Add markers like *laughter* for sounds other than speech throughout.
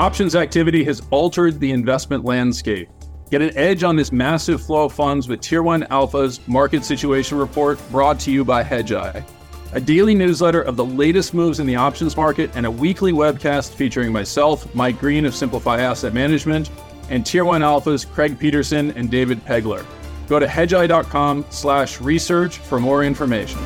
Options activity has altered the investment landscape. Get an edge on this massive flow of funds with Tier 1 Alpha's Market Situation Report brought to you by Hedgeye. A daily newsletter of the latest moves in the options market and a weekly webcast featuring myself, Mike Green of Simplify Asset Management, and Tier 1 Alpha's Craig Peterson and David Pegler. Go to hedgeye.com slash research for more information.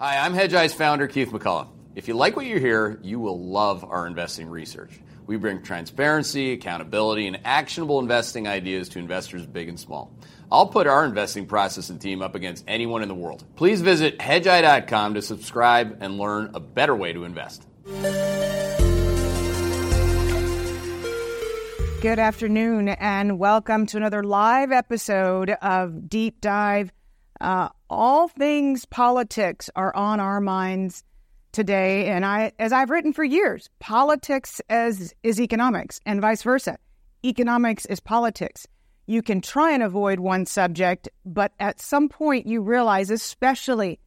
Hi, I'm Hedgeye's founder, Keith McCullough. If you like what you hear, you will love our investing research. We bring transparency, accountability, and actionable investing ideas to investors big and small. I'll put our investing process and team up against anyone in the world. Please visit hedgeye.com to subscribe and learn a better way to invest. Good afternoon, and welcome to another live episode of Deep Dive. Uh, all things politics are on our minds today, and I, as I've written for years, politics as is economics, and vice versa. Economics is politics. You can try and avoid one subject, but at some point you realize, especially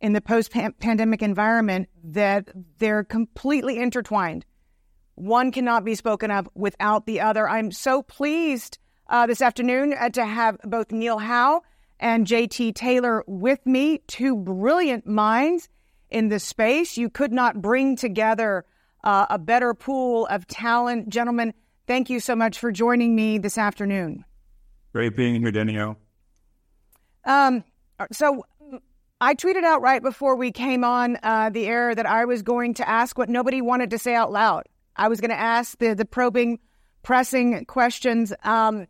in the post-pandemic environment, that they're completely intertwined. One cannot be spoken of without the other. I'm so pleased uh, this afternoon uh, to have both Neil Howe and JT Taylor with me, two brilliant minds in this space. You could not bring together uh, a better pool of talent. Gentlemen, thank you so much for joining me this afternoon. Great being here, Danielle. Um, so I tweeted out right before we came on uh, the air that I was going to ask what nobody wanted to say out loud. I was going to ask the, the probing, pressing questions. Um,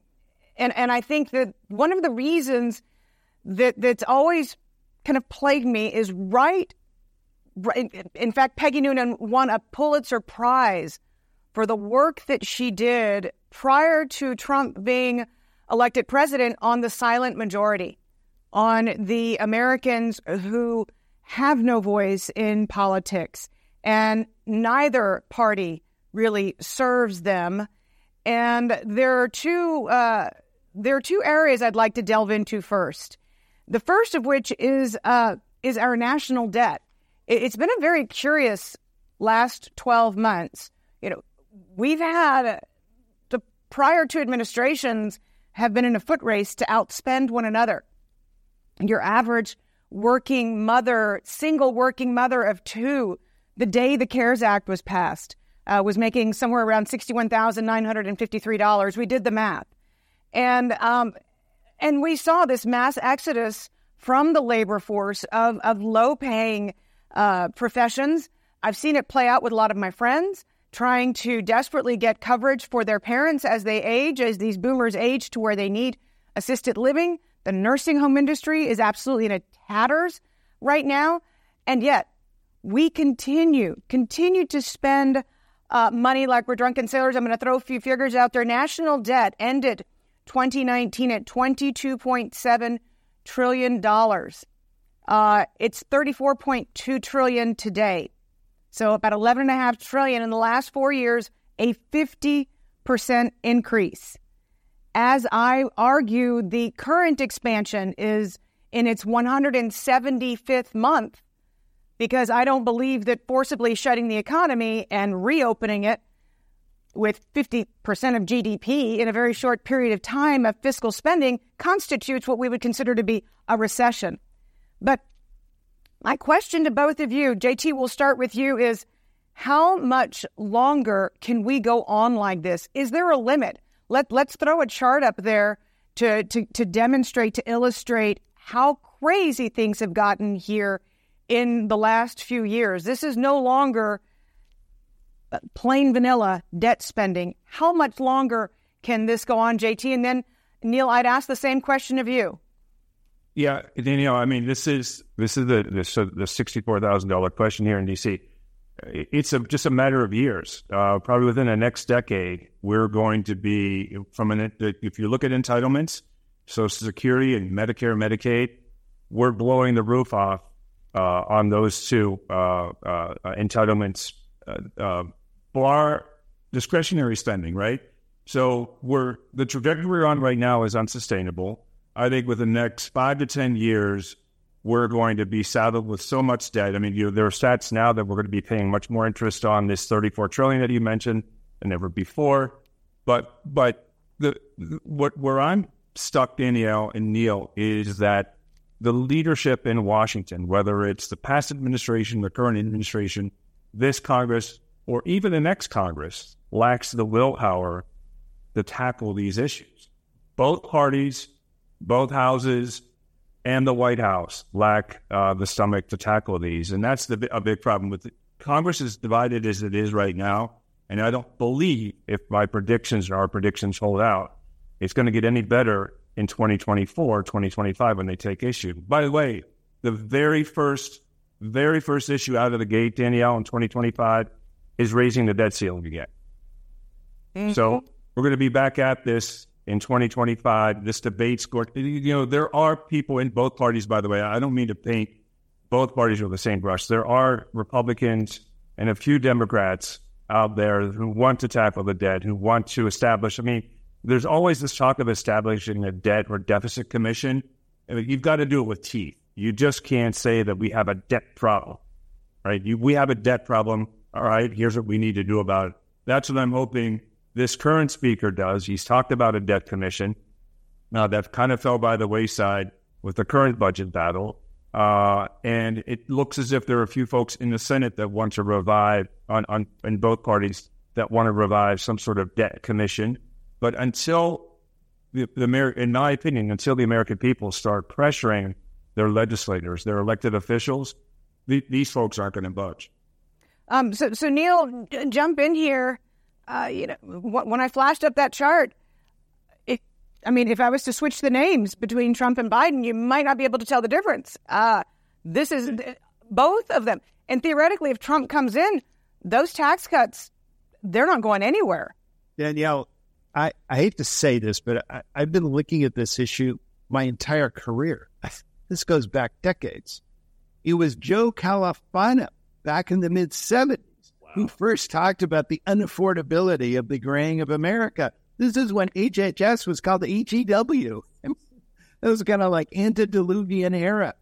and, and I think that one of the reasons that that's always kind of plagued me is right in fact, Peggy Noonan won a Pulitzer Prize for the work that she did prior to Trump being elected president on the silent majority, on the Americans who have no voice in politics. And neither party really serves them. And there are two uh, there are two areas I'd like to delve into first. The first of which is uh, is our national debt it's been a very curious last 12 months. You know, we've had the prior two administrations have been in a foot race to outspend one another. Your average working mother, single working mother of two, the day the CARES Act was passed, uh, was making somewhere around $61,953. We did the math. And, um, and we saw this mass exodus from the labor force of, of low paying uh, professions. I've seen it play out with a lot of my friends trying to desperately get coverage for their parents as they age, as these boomers age to where they need assisted living. The nursing home industry is absolutely in a tatters right now. And yet, we continue, continue to spend uh, money like we're drunken sailors. I'm going to throw a few figures out there. National debt ended 2019 at $22.7 trillion. Uh, it's 34.2 trillion today. So about 11.5 trillion in the last four years, a 50% increase. As I argue, the current expansion is in its 175th month because I don't believe that forcibly shutting the economy and reopening it with 50% of GDP in a very short period of time of fiscal spending constitutes what we would consider to be a recession. But my question to both of you, JT, we'll start with you, is how much longer can we go on like this? Is there a limit? Let, let's throw a chart up there to, to, to demonstrate, to illustrate how crazy things have gotten here in the last few years. This is no longer uh, plain vanilla debt spending. How much longer can this go on, JT? And then, Neil, I'd ask the same question of you. Yeah, Danielle. I mean, this is this is the the, the sixty four thousand dollar question here in DC. It's a, just a matter of years. Uh, probably within the next decade, we're going to be from an if you look at entitlements, Social Security and Medicare, Medicaid, we're blowing the roof off uh, on those two uh, uh entitlements uh, uh, discretionary spending, right? So we're the trajectory we're on right now is unsustainable. I think within the next five to 10 years, we're going to be saddled with so much debt. I mean, you know, there are stats now that we're going to be paying much more interest on this 34 trillion that you mentioned than ever before. But but the what where I'm stuck, Danielle and Neil, is that the leadership in Washington, whether it's the past administration, the current administration, this Congress, or even the next Congress, lacks the willpower to tackle these issues. Both parties, both houses, and the White House lack uh, the stomach to tackle these, and that's the, a big problem with it. Congress is divided as it is right now, and I don't believe if my predictions and our predictions hold out, it's going to get any better in 2024, 2025 when they take issue. By the way, the very first, very first issue out of the gate, Danielle, in 2025 is raising the debt ceiling again. Mm-hmm. So we're going to be back at this in 2025. This debate's going. You know, there are people in both parties. By the way, I don't mean to paint both parties with the same brush. There are Republicans and a few Democrats out there who want to tackle the debt, who want to establish. I mean, there's always this talk of establishing a debt or deficit commission. I mean, you've got to do it with teeth. You just can't say that we have a debt problem, right? You, we have a debt problem. All right, here's what we need to do about it. That's what I'm hoping this current speaker does. He's talked about a debt commission. Now that kind of fell by the wayside with the current budget battle. Uh, and it looks as if there are a few folks in the Senate that want to revive on, on in both parties that want to revive some sort of debt commission. But until the, the in my opinion, until the American people start pressuring their legislators, their elected officials, the, these folks aren't going to budge. Um, so, so Neil, jump in here. Uh, you know, when I flashed up that chart, it, I mean, if I was to switch the names between Trump and Biden, you might not be able to tell the difference. Uh, this is both of them. And theoretically, if Trump comes in, those tax cuts, they're not going anywhere. Danielle, I, I hate to say this, but I, I've been looking at this issue my entire career. *laughs* This goes back decades. It was Joe Califano back in the mid 70s wow. Who first talked about the unaffordability of the graying of America. This is when HHS was called the HEW. It *laughs* was kind of like antediluvian era.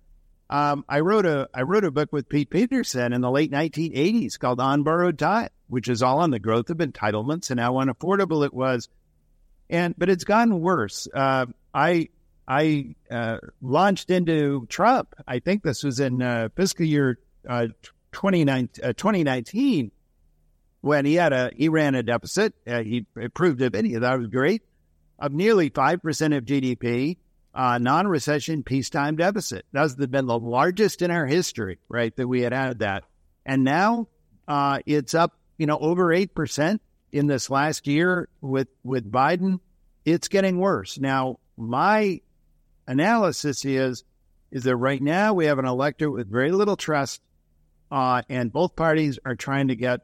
Um, I wrote a I wrote a book with Pete Peterson in the late 1980s called On Borrowed Time, which is all on the growth of entitlements and how unaffordable it was and but it's gotten worse. Uh, I I uh, launched into Trump. I think this was in uh, fiscal year uh, 2019 uh, when he had a he ran a deficit. Uh, he approved of it. That was great of nearly five percent of GDP. Uh, non-recession peacetime deficit. That's been the largest in our history, right? That we had had that, and now uh, it's up, you know, over eight percent in this last year with with Biden, it's getting worse. Now, my analysis is is that right now we have an electorate with very little trust, uh, and both parties are trying to get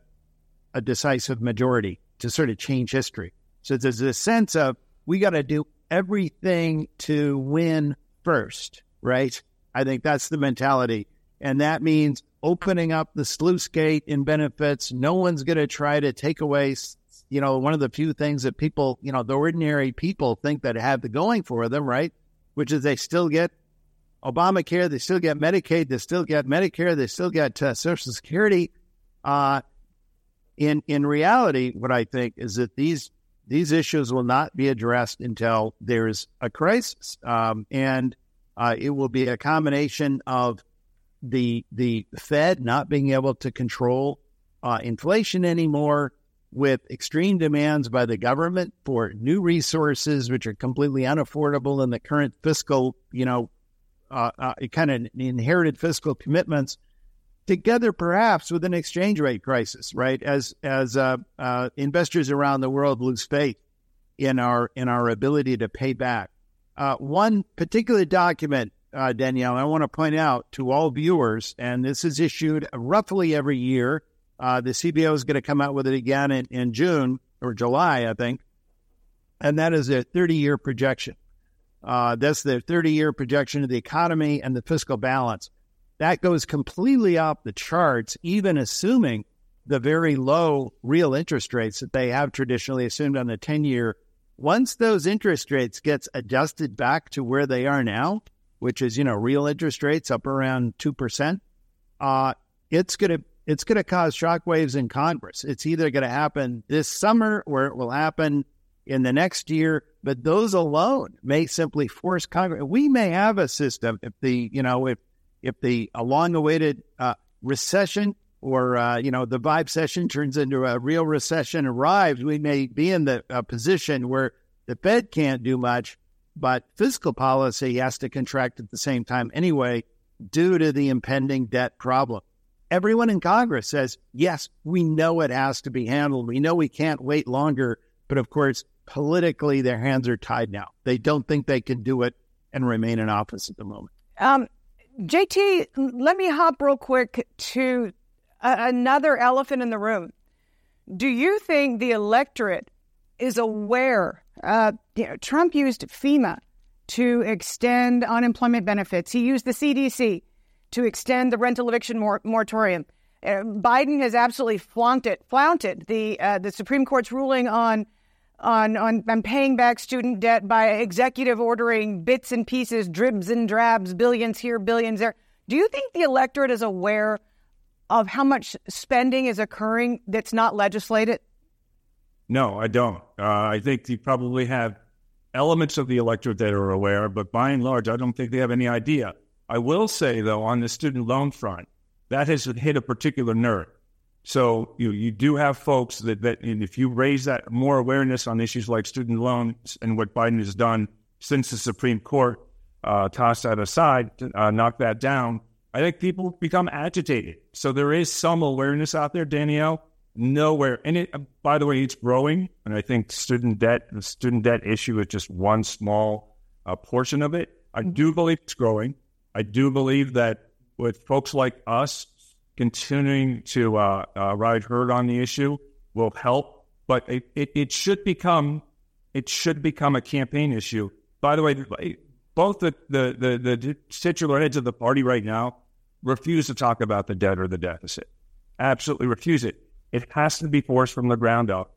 a decisive majority to sort of change history. So there's a sense of we got to do everything to win first, right? I think that's the mentality. And that means opening up the sluice gate in benefits. No one's going to try to take away you know, one of the few things that people, you know, the ordinary people think that have the going for them, right? Which is they still get Obamacare, they still get Medicaid, they still get Medicare, they still get uh, Social Security. Uh, in in reality, what I think is that these these issues will not be addressed until there's a crisis, um, and uh, it will be a combination of the the Fed not being able to control uh, inflation anymore, with extreme demands by the government for new resources, which are completely unaffordable in the current fiscal, you know, uh, uh, kind of inherited fiscal commitments, together perhaps with an exchange rate crisis, right? As as uh, uh investors around the world lose faith in our in our ability to pay back. Uh, one particular document, uh, Danielle, I want to point out to all viewers, and this is issued roughly every year uh, the CBO is going to come out with it again in, in June or July, I think. And that is a 30 year projection. Uh, that's the 30 year projection of the economy and the fiscal balance. That goes completely off the charts, even assuming the very low real interest rates that they have traditionally assumed on the 10 year. Once those interest rates gets adjusted back to where they are now, which is you know real interest rates up around two percent, uh, it's gonna it's gonna cause shockwaves in Congress. It's either going to happen this summer or it will happen in the next year. But those alone may simply force Congress. We may have a system if the you know if if the long awaited uh, recession or uh, you know the vibe session turns into a real recession arrives, we may be in the uh, position where the Fed can't do much, but fiscal policy has to contract at the same time anyway, due to the impending debt problem. Everyone in Congress says, yes, we know it has to be handled. We know we can't wait longer. But of course, politically, their hands are tied now. They don't think they can do it and remain in office at the moment. Um, JT, let me hop real quick to another elephant in the room. Do you think the electorate is aware? Uh, you know, Trump used FEMA to extend unemployment benefits. He used the CDC to extend the rental eviction mor- moratorium. Uh, Biden has absolutely flaunted, flaunted the uh, the Supreme Court's ruling on, on on on paying back student debt by executive ordering bits and pieces, dribs and drabs, billions here, billions there. Do you think the electorate is aware of how much spending is occurring that's not legislated? No, I don't. Uh, I think you probably have elements of the electorate that are aware, but by and large, I don't think they have any idea. I will say, though, on the student loan front, that has hit a particular nerve. So you you do have folks that, that if you raise that more awareness on issues like student loans and what Biden has done since the Supreme Court uh, tossed that aside, uh, knocked that down, I think people become agitated. So there is some awareness out there, Danielle. Nowhere, and it, by the way, it's growing. And I think student debt, the student debt issue, is just one small uh, portion of it. I do believe it's growing. I do believe that with folks like us continuing to uh, uh, ride herd on the issue will help. But it, it, it should become it should become a campaign issue. By the way, both the, the, the, the titular heads of the party right now refuse to talk about the debt or the deficit. Absolutely refuse it. It has to be forced from the ground up.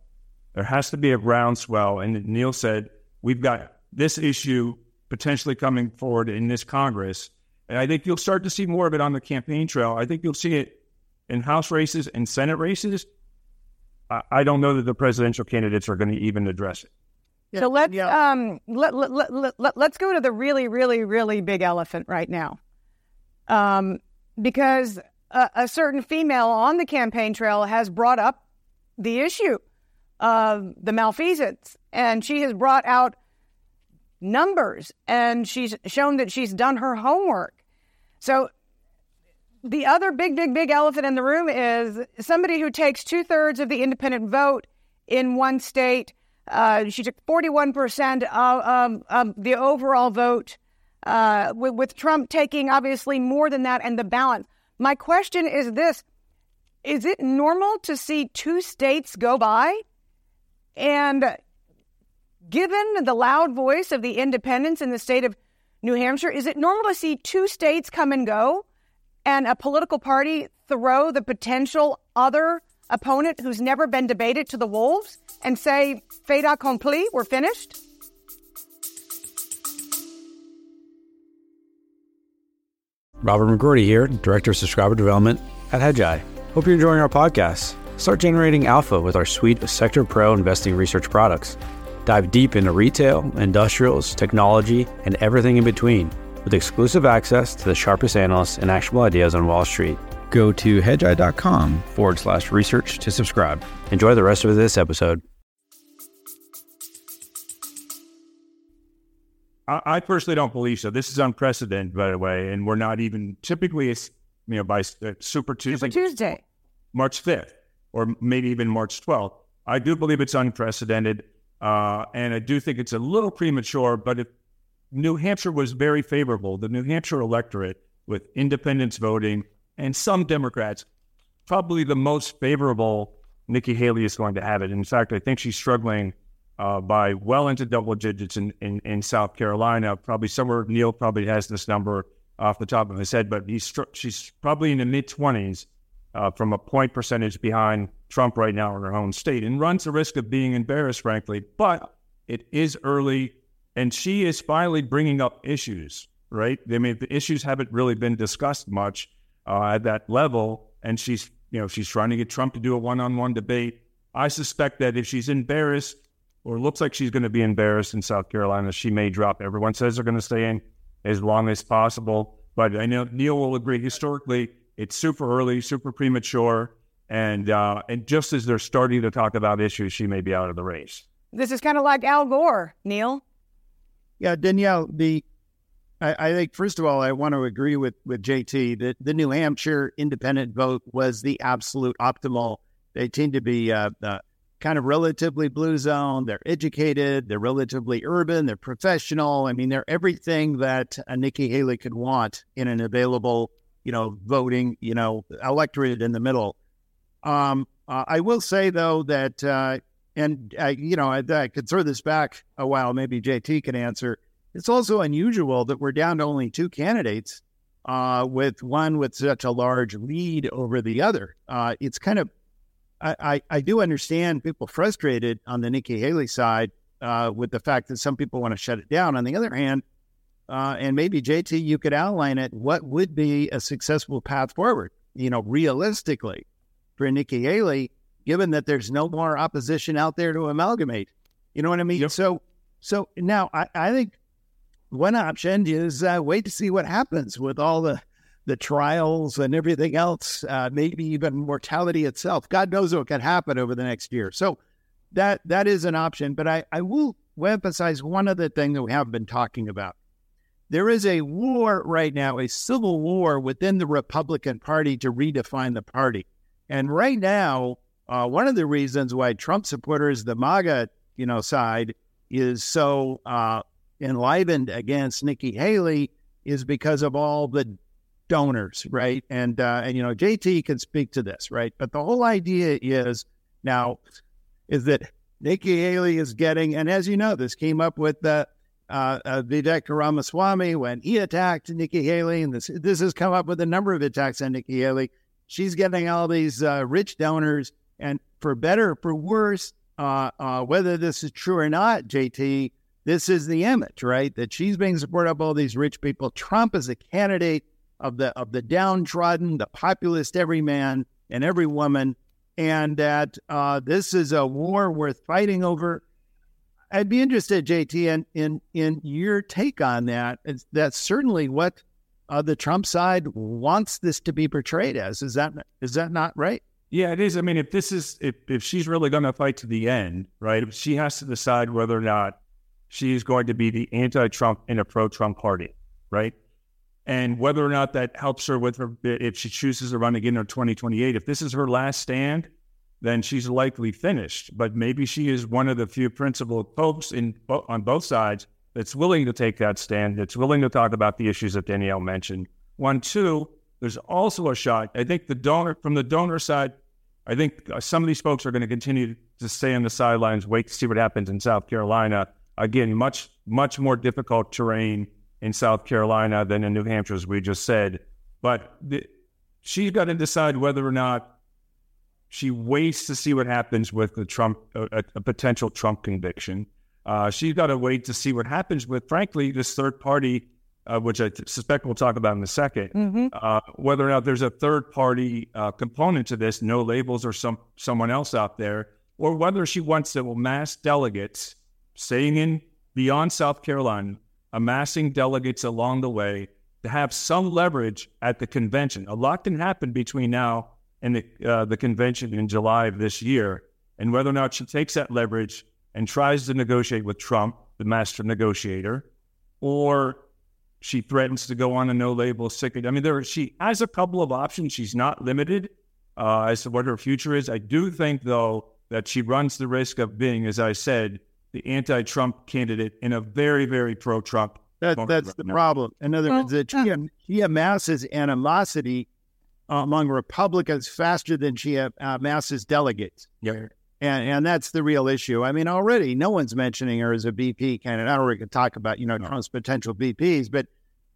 There has to be a groundswell. And Neil said, we've got this issue potentially coming forward in this Congress. And I think you'll start to see more of it on the campaign trail. I think you'll see it in House races and Senate races. I don't know that the presidential candidates are going to even address it. Yeah, so let's yeah. um let, let, let, let, let's go to the really really really big elephant right now. Um because a, a certain female on the campaign trail has brought up the issue of the malfeasance and she has brought out numbers and she's shown that she's done her homework. So the other big, big, big elephant in the room is somebody who takes two thirds of the independent vote in one state uh, she took 41% of, of the overall vote, uh, with, with Trump taking obviously more than that and the balance. My question is this Is it normal to see two states go by? And given the loud voice of the independents in the state of New Hampshire, is it normal to see two states come and go and a political party throw the potential other opponent who's never been debated to the wolves and say, fait accompli, we're finished? Robert McGroarty here, Director of Subscriber Development at Hedgeye. Hope you're enjoying our podcast. Start generating alpha with our suite of Sector Pro investing research products. Dive deep into retail, industrials, technology, and everything in between with exclusive access to the sharpest analysts and actionable ideas on Wall Street. Go to hedgeye.com forward slash research to subscribe. Enjoy the rest of this episode. I, personally don't believe so. This is unprecedented, by the way, and we're not even typically, you know, by uh, Super Tuesday, Super Tuesday, March fifth, or maybe even March twelfth. I do believe it's unprecedented, uh, and I do think it's a little premature. But if New Hampshire was very favorable, the New Hampshire electorate with independents voting and some Democrats, probably the most favorable Nikki Haley is going to have it. In fact, I think she's struggling uh, by well into double digits in, in, in, South Carolina. Probably somewhere, Neil probably has this number off the top of his head, but he's she's probably in the mid 20s uh, from a point percentage behind Trump right now in her own state and runs the risk of being embarrassed, frankly. But it is early, and she is finally bringing up issues right? I mean, the issues haven't really been discussed much uh, at that level, and she's you know she's trying to get Trump to do a one-on-one debate. I suspect that if she's embarrassed or looks like she's going to be embarrassed in South Carolina, she may drop. Everyone says they're going to stay in as long as possible, but I know Neil will agree. Historically, it's super early, super premature, and uh, and just as they're starting to talk about issues, she may be out of the race. This is kind of like Al Gore, Neil. Yeah, Danielle, the I, I, think first of all, I want to agree with with JT that the New Hampshire independent vote was the absolute optimal. They tend to be uh, uh, kind of relatively blue zone. They're educated. They're relatively urban. They're professional. I mean, they're everything that a Nikki Haley could want in an available, you know, voting, you know, electorate in the middle. Um, uh, I will say though that, uh, and I, you know, I, I could throw this back a while. Maybe JT can answer. It's also unusual that we're down to only two candidates, uh, with one with such a large lead over the other. Uh, it's kind of I, I, I do understand people frustrated on the Nikki Haley side uh, with the fact that some people want to shut it down. On the other hand, uh, and maybe JT, you could outline it. What would be a successful path forward? You know, realistically, for Nikki Haley, given that there's no more opposition out there to amalgamate. You know what I mean? Yep. So, so now I, I think one option is uh, wait to see what happens with all the the trials and everything else, uh, maybe even mortality itself. God knows what can happen over the next year. So that that is an option. But I, I will emphasize one other thing that we have been talking about. There is a war right now, a civil war within the Republican Party to redefine the party. And right now, uh, one of the reasons why Trump supporters, the MAGA, you know, side, is so uh, enlivened against Nikki Haley is because of all the donors, right? And uh, and you know, JT can speak to this, right? But the whole idea is now is that Nikki Haley is getting, and as you know, this came up with the uh, uh, Vivek Ramaswamy when he attacked Nikki Haley, and this this has come up with a number of attacks on Nikki Haley. She's getting all these uh, rich donors, and for better for worse, uh, uh, whether this is true or not, JT, this is the image, right? That she's being supported by all these rich people. Trump is a candidate of the of the downtrodden, the populist everyman and every woman, and that uh, this is a war worth fighting over. I'd be interested, JT, in in, in your take on that. That's certainly what uh, the Trump side wants this to be portrayed as. Is that is that not right? Yeah, it is. I mean, if this is if if she's really going to fight to the end, right? She has to decide whether or not she's going to be the anti-Trump in a pro-Trump party, right? and whether or not that helps her with her if she chooses to run again in 2028 if this is her last stand then she's likely finished. But maybe she is one of the few principal folks in on both sides that's willing to take that stand that's willing to talk about the issues that danielle mentioned. One two there's also a shot i think the donor from the donor side i think uh, some of these folks are going to continue to stay on the sidelines wait to see what happens in south carolina. Again much much more difficult terrain in South Carolina than in New Hampshire, as we just said. But the, she's got to decide whether or not she waits to see what happens with the Trump, a, a potential Trump conviction. Uh, she's got to wait to see what happens with, frankly, this third party, uh, which I suspect we'll talk about in a 2nd mm-hmm. uh, whether or not there's a third party uh, component to this, no labels or some someone else out there, or whether she wants to amass delegates, staying in beyond South Carolina, amassing delegates along the way to have some leverage at the convention. A lot can happen between now and the, uh, the convention in July of this year. And whether or not she takes that leverage and tries to negotiate with Trump, the master negotiator, or she threatens to go on a no label ticket. I mean, there she has a couple of options. She's not limited uh, as to what her future is. I do think, though, that she runs the risk of being, as I said, the anti-Trump candidate in a very, very pro-Trump. That, that's right the now. problem. In other well, words, that she, uh, she amasses animosity among Republicans faster than she amasses delegates. Yeah. And, and that's the real issue. I mean, already no one's mentioning her as a VP candidate. I don't really talk about, you know, no. Trump's potential VPs, but,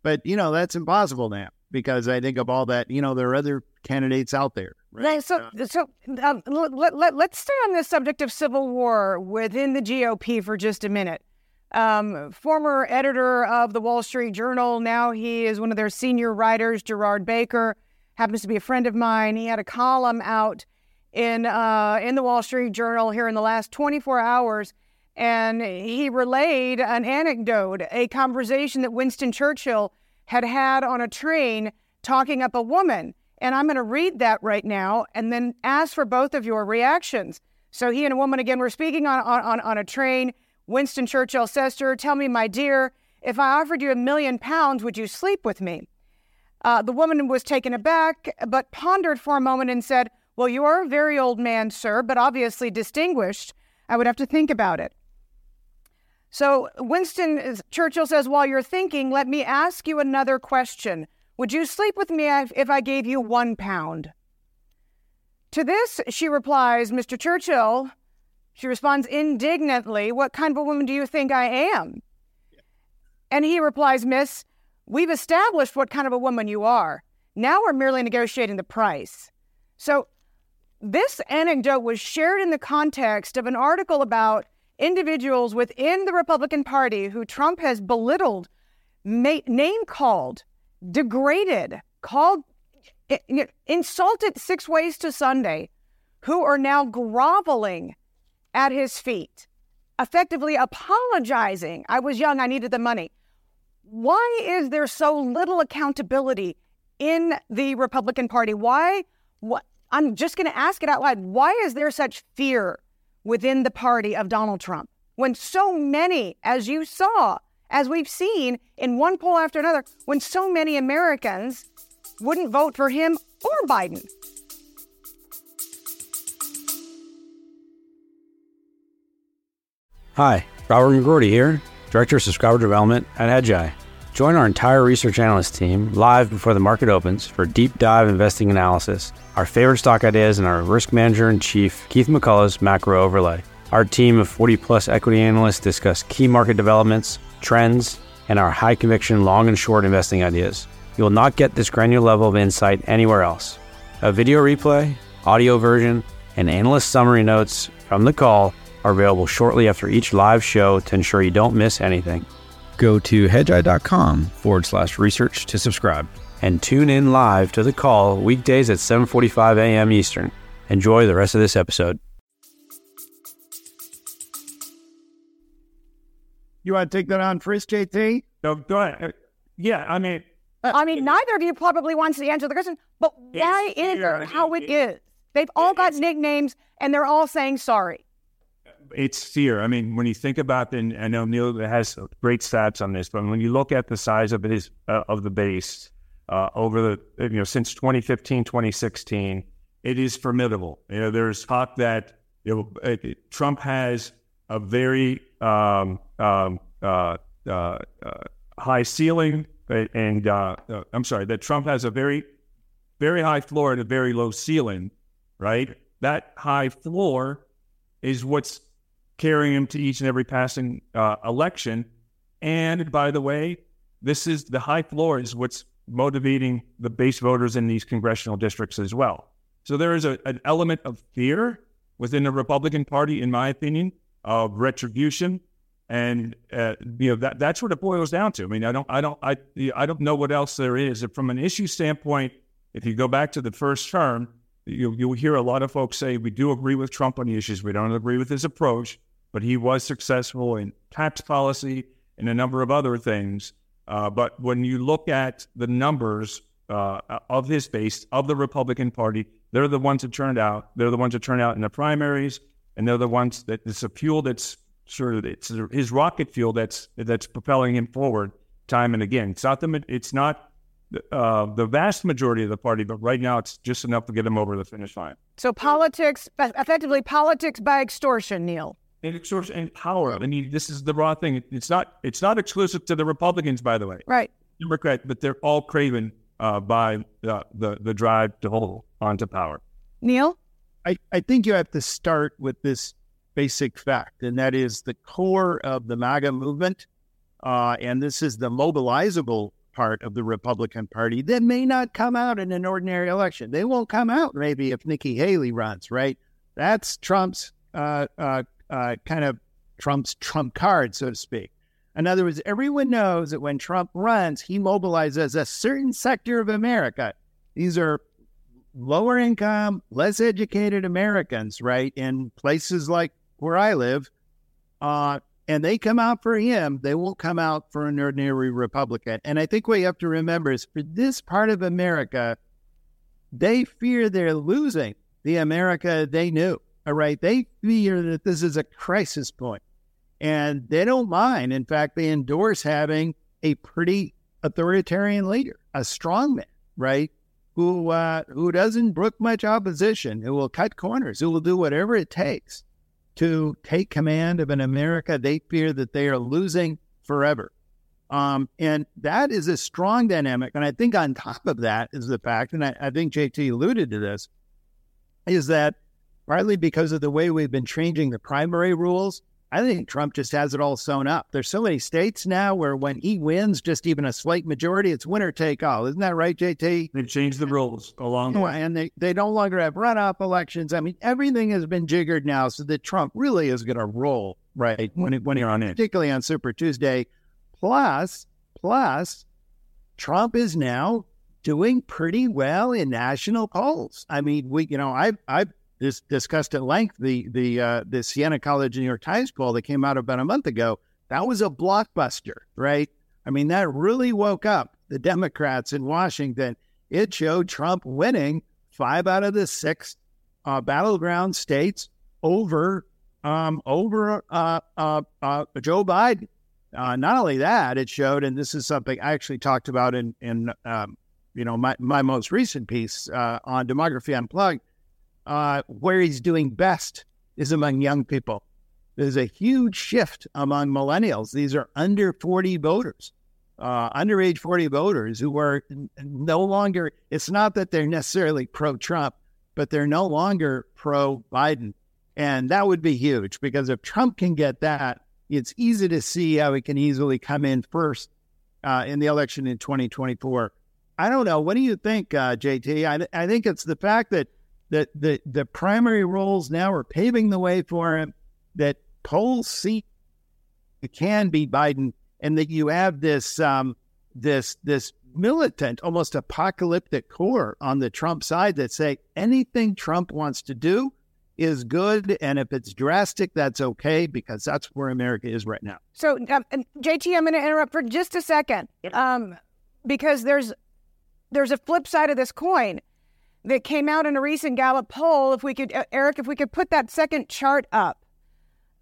but, you know, that's impossible now because I think of all that, you know, there are other candidates out there. Right. So, so um, let, let, let's stay on the subject of civil war within the GOP for just a minute. um, former editor of the Wall Street Journal. Now he is one of their senior writers, Gerard Baker, happens to be a friend of mine. He had a column out in uh, in the Wall Street Journal here in the last 24 hours, and he relayed an anecdote, a conversation that Winston Churchill had had on a train talking up a woman. And I'm going to read that right now and then ask for both of your reactions. So he and a woman again were speaking on, on, on a train. Winston Churchill says to her, Tell me, my dear, if I offered you a million pounds, would you sleep with me? Uh, the woman was taken aback, but pondered for a moment and said, Well, you are a very old man, sir, but obviously distinguished. I would have to think about it. So Winston Churchill says, While you're thinking, let me ask you another question. Would you sleep with me if I gave you one pound? To this, she replies, Mr. Churchill, she responds indignantly, What kind of a woman do you think I am? And he replies, Miss, we've established what kind of a woman you are. Now we're merely negotiating the price. So this anecdote was shared in the context of an article about individuals within the Republican Party who Trump has belittled, name called, degraded, called, insulted six ways to Sunday, who are now groveling at his feet, effectively apologizing. I was young, I needed the money. Why is there so little accountability in the Republican Party? Why? What? I'm just going to ask it out loud. Why is there such fear within the party of Donald Trump when so many, as you saw, as we've seen in one poll after another, when so many Americans wouldn't vote for him or Biden. Hi, Robert McGroarty here, Director of Subscriber Development at Hedgeye. Join our entire research analyst team live before the market opens for deep dive investing analysis, our favorite stock ideas, and our risk manager in chief, Keith McCullough's macro overlay. Our team of 40 plus equity analysts discuss key market developments, trends, and our high conviction long and short investing ideas. You will not get this granular level of insight anywhere else. A video replay, audio version, and analyst summary notes from the call are available shortly after each live show to ensure you don't miss anything. Go to hedgeye.com forward slash research to subscribe and tune in live to the call weekdays at 7.45 a.m. Eastern. Enjoy the rest of this episode. You want to take that on first, JT? No, go ahead. Uh, yeah, I mean, I mean, neither of you probably wants to answer the question, but why is it how it is? They've all got nicknames and they're all saying sorry. It's fear. I mean, when you think about, and I know Neil has great stats on this, but when you look at the size of his uh, of the base uh, over the you know since 2015, 2016, it is formidable. You know, there's talk that you know, it, Trump has a very um, um, uh, uh, uh high ceiling, and uh, I'm sorry, that Trump has a very, very high floor and a very low ceiling, right? That high floor is what's carrying him to each and every passing uh, election. And by the way, this is the high floor is what's motivating the base voters in these congressional districts as well. So there is a, an element of fear within the Republican Party, in my opinion, of retribution, and uh, you know that that's what it boils down to. I mean, I don't, I don't, I, I don't know what else there is. From an issue standpoint, if you go back to the first term, you you hear a lot of folks say we do agree with Trump on the issues, we don't agree with his approach, but he was successful in tax policy and a number of other things. Uh, but when you look at the numbers uh, of his base of the Republican Party, they're the ones that turned out. They're the ones that turned out in the primaries, and they're the ones that it's a fuel that's sort of it's his rocket fuel that's that's propelling him forward time and again. It's not the it's not uh, the vast majority of the party, but right now it's just enough to get him over the finish line. So politics, effectively politics by extortion, Neil. And extortion and power. I mean, this is the raw thing. It's not it's not exclusive to the Republicans, by the way. Right. Democrat, but they're all craven uh, by uh, the the drive to hold onto power. Neil, I, I think you have to start with this basic fact, and that is the core of the MAGA movement, uh, and this is the mobilizable part of the Republican Party that may not come out in an ordinary election. They won't come out maybe if Nikki Haley runs, right? That's Trump's uh, uh, uh, kind of Trump's trump card, so to speak. In other words, everyone knows that when Trump runs, he mobilizes a certain sector of America. These are lower income, less educated Americans, right? In places like where I live, uh, and they come out for him, they won't come out for an ordinary Republican. And I think what you have to remember is for this part of America, they fear they're losing the America they knew. All right. They fear that this is a crisis point and they don't mind. In fact, they endorse having a pretty authoritarian leader, a strong man, right? Who, uh, who doesn't brook much opposition, who will cut corners, who will do whatever it takes to take command of an America they fear that they are losing forever. Um, and that is a strong dynamic. And I think on top of that is the fact, and I, I think JT alluded to this, is that partly because of the way we've been changing the primary rules, I think Trump just has it all sewn up. There's so many states now where when he wins, just even a slight majority, it's winner take all. Isn't that right, JT? They've changed the rules along. the way, And they, they no longer have runoff elections. I mean, everything has been jiggered now so that Trump really is going to roll, right? When it, when you're on it, particularly on Super Tuesday. Plus, plus, Trump is now doing pretty well in national polls. I mean, we, you know, I've, I've dis- discussed at length the the uh, the Siena College New York Times poll that came out about a month ago. That was a blockbuster, right? I mean, that really woke up the Democrats in Washington. It showed Trump winning five out of the six uh, battleground states over um, over uh, uh, uh Joe Biden. Uh, not only that, it showed, and this is something I actually talked about in in um, you know my my most recent piece uh, on Demography Unplugged uh, where he's doing best is among young people. There's a huge shift among millennials. These are under 40 voters, uh, underage 40 voters who are no longer, it's not that they're necessarily pro Trump, but they're no longer pro Biden. And that would be huge because if Trump can get that, it's easy to see how he can easily come in first uh, in the election in 2024. I don't know. What do you think, uh, JT? I, I think it's the fact that that the, the primary roles now are paving the way for him, that polls see it can be Biden, and that you have this um, this this militant, almost apocalyptic core on the Trump side that say anything Trump wants to do is good, and if it's drastic, that's okay because that's where America is right now. So, um, JT, I'm going to interrupt for just a second, um, because there's there's a flip side of this coin that came out in a recent Gallup poll. If we could, Eric, if we could put that second chart up,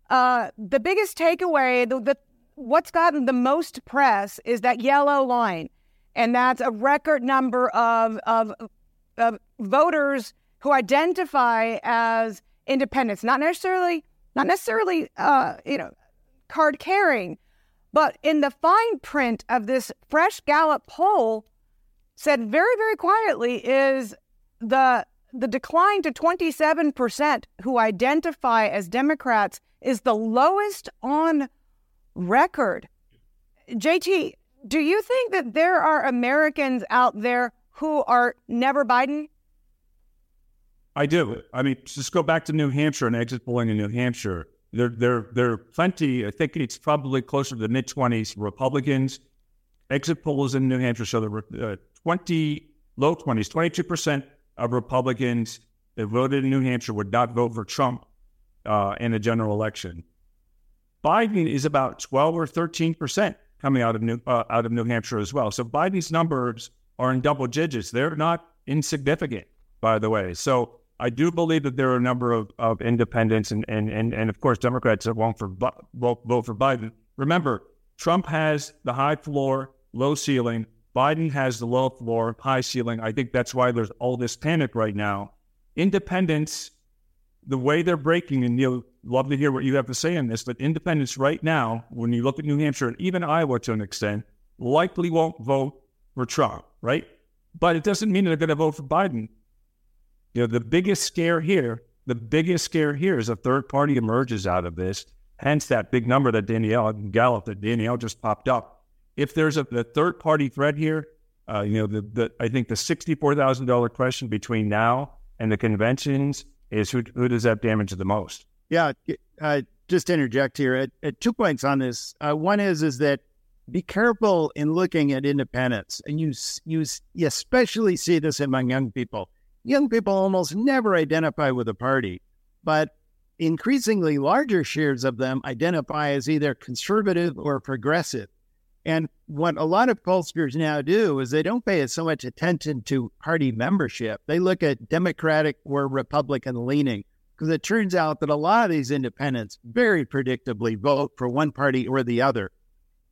uh, the biggest takeaway, the, the what's gotten the most press is that yellow line, and that's a record number of of, of voters who identify as independents, not necessarily not necessarily uh, you know card carrying, but in the fine print of this fresh Gallup poll, said very very quietly is the the decline to 27% who identify as Democrats is the lowest on record. JT, do you think that there are Americans out there who are never Biden? I do. I mean, just go back to New Hampshire and exit polling in New Hampshire. There, there, there are plenty. I think it's probably closer to the mid twenties Republicans. Exit polls in New Hampshire show the uh, twenty, low twenties, twenty two percent of Republicans that voted in New Hampshire would not vote for Trump uh, in a general election. Biden is about 12 or 13 percent coming out of New uh, out of New Hampshire as well. So Biden's numbers are in double digits. They're not insignificant, by the way. So I do believe that there are a number of, of independents and, and, and, and of course Democrats that won't for won't vote for Biden. Remember, Trump has the high floor, low ceiling. Biden has the low floor, high ceiling. I think that's why there's all this panic right now. Independents, the way they're breaking, and you'll love to hear what you have to say on this, but independents right now, when you look at New Hampshire and even Iowa to an extent, likely won't vote for Trump, right? But it doesn't mean they're going to vote for Biden. You know, the biggest scare here, the biggest scare here is a third party emerges out of this. Hence that big number that Danielle Gallup that Danielle just popped up if there's a the third party threat here, uh, you know, the, the I think the sixty four thousand dollar question between now and the conventions is who who does that damage the most? Yeah, uh, just interject here. At, at two points on this. Uh, one is is that be careful in looking at independence, and you you, you especially see this among young people. Young people almost never identify with a party, but increasingly larger shares of them identify as either conservative or progressive. And what a lot of pollsters now do is they don't pay so much attention to party membership. They look at Democratic or Republican leaning because it turns out that a lot of these independents very predictably vote for one party or the other.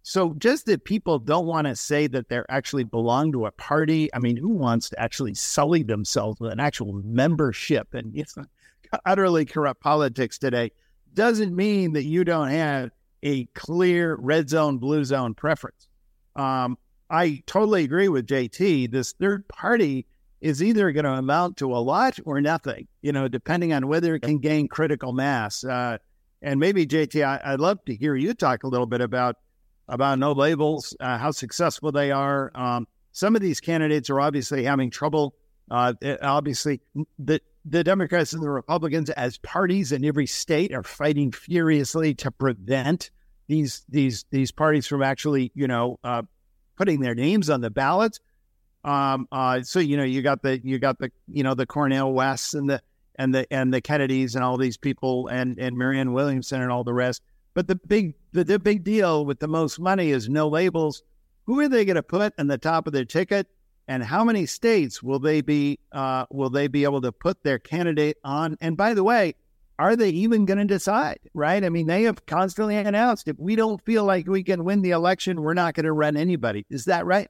So just that people don't want to say that they actually belong to a party. I mean, who wants to actually sully themselves with an actual membership and it's *laughs* utterly corrupt politics today doesn't mean that you don't have a clear red zone, blue zone preference. Um, I totally agree with JT. This third party is either going to amount to a lot or nothing, you know, depending on whether it can gain critical mass. Uh, and maybe JT, I, would love to hear you talk a little bit about about no labels, uh, how successful they are. Um, some of these candidates are obviously having trouble. Uh, obviously, the the Democrats and the Republicans, as parties in every state, are fighting furiously to prevent these these these parties from actually, you know, uh, putting their names on the ballots. Um, uh, so you know, you got the you got the you know the Cornel Wests and the and the and the Kennedys and all these people and and Marianne Williamson and all the rest. But the big the, the big deal with the most money is no labels. Who are they going to put on the top of their ticket? And how many states will they be uh, will they be able to put their candidate on? And by the way, are they even going to decide? Right? I mean, they have constantly announced if we don't feel like we can win the election, we're not going to run anybody. Is that right?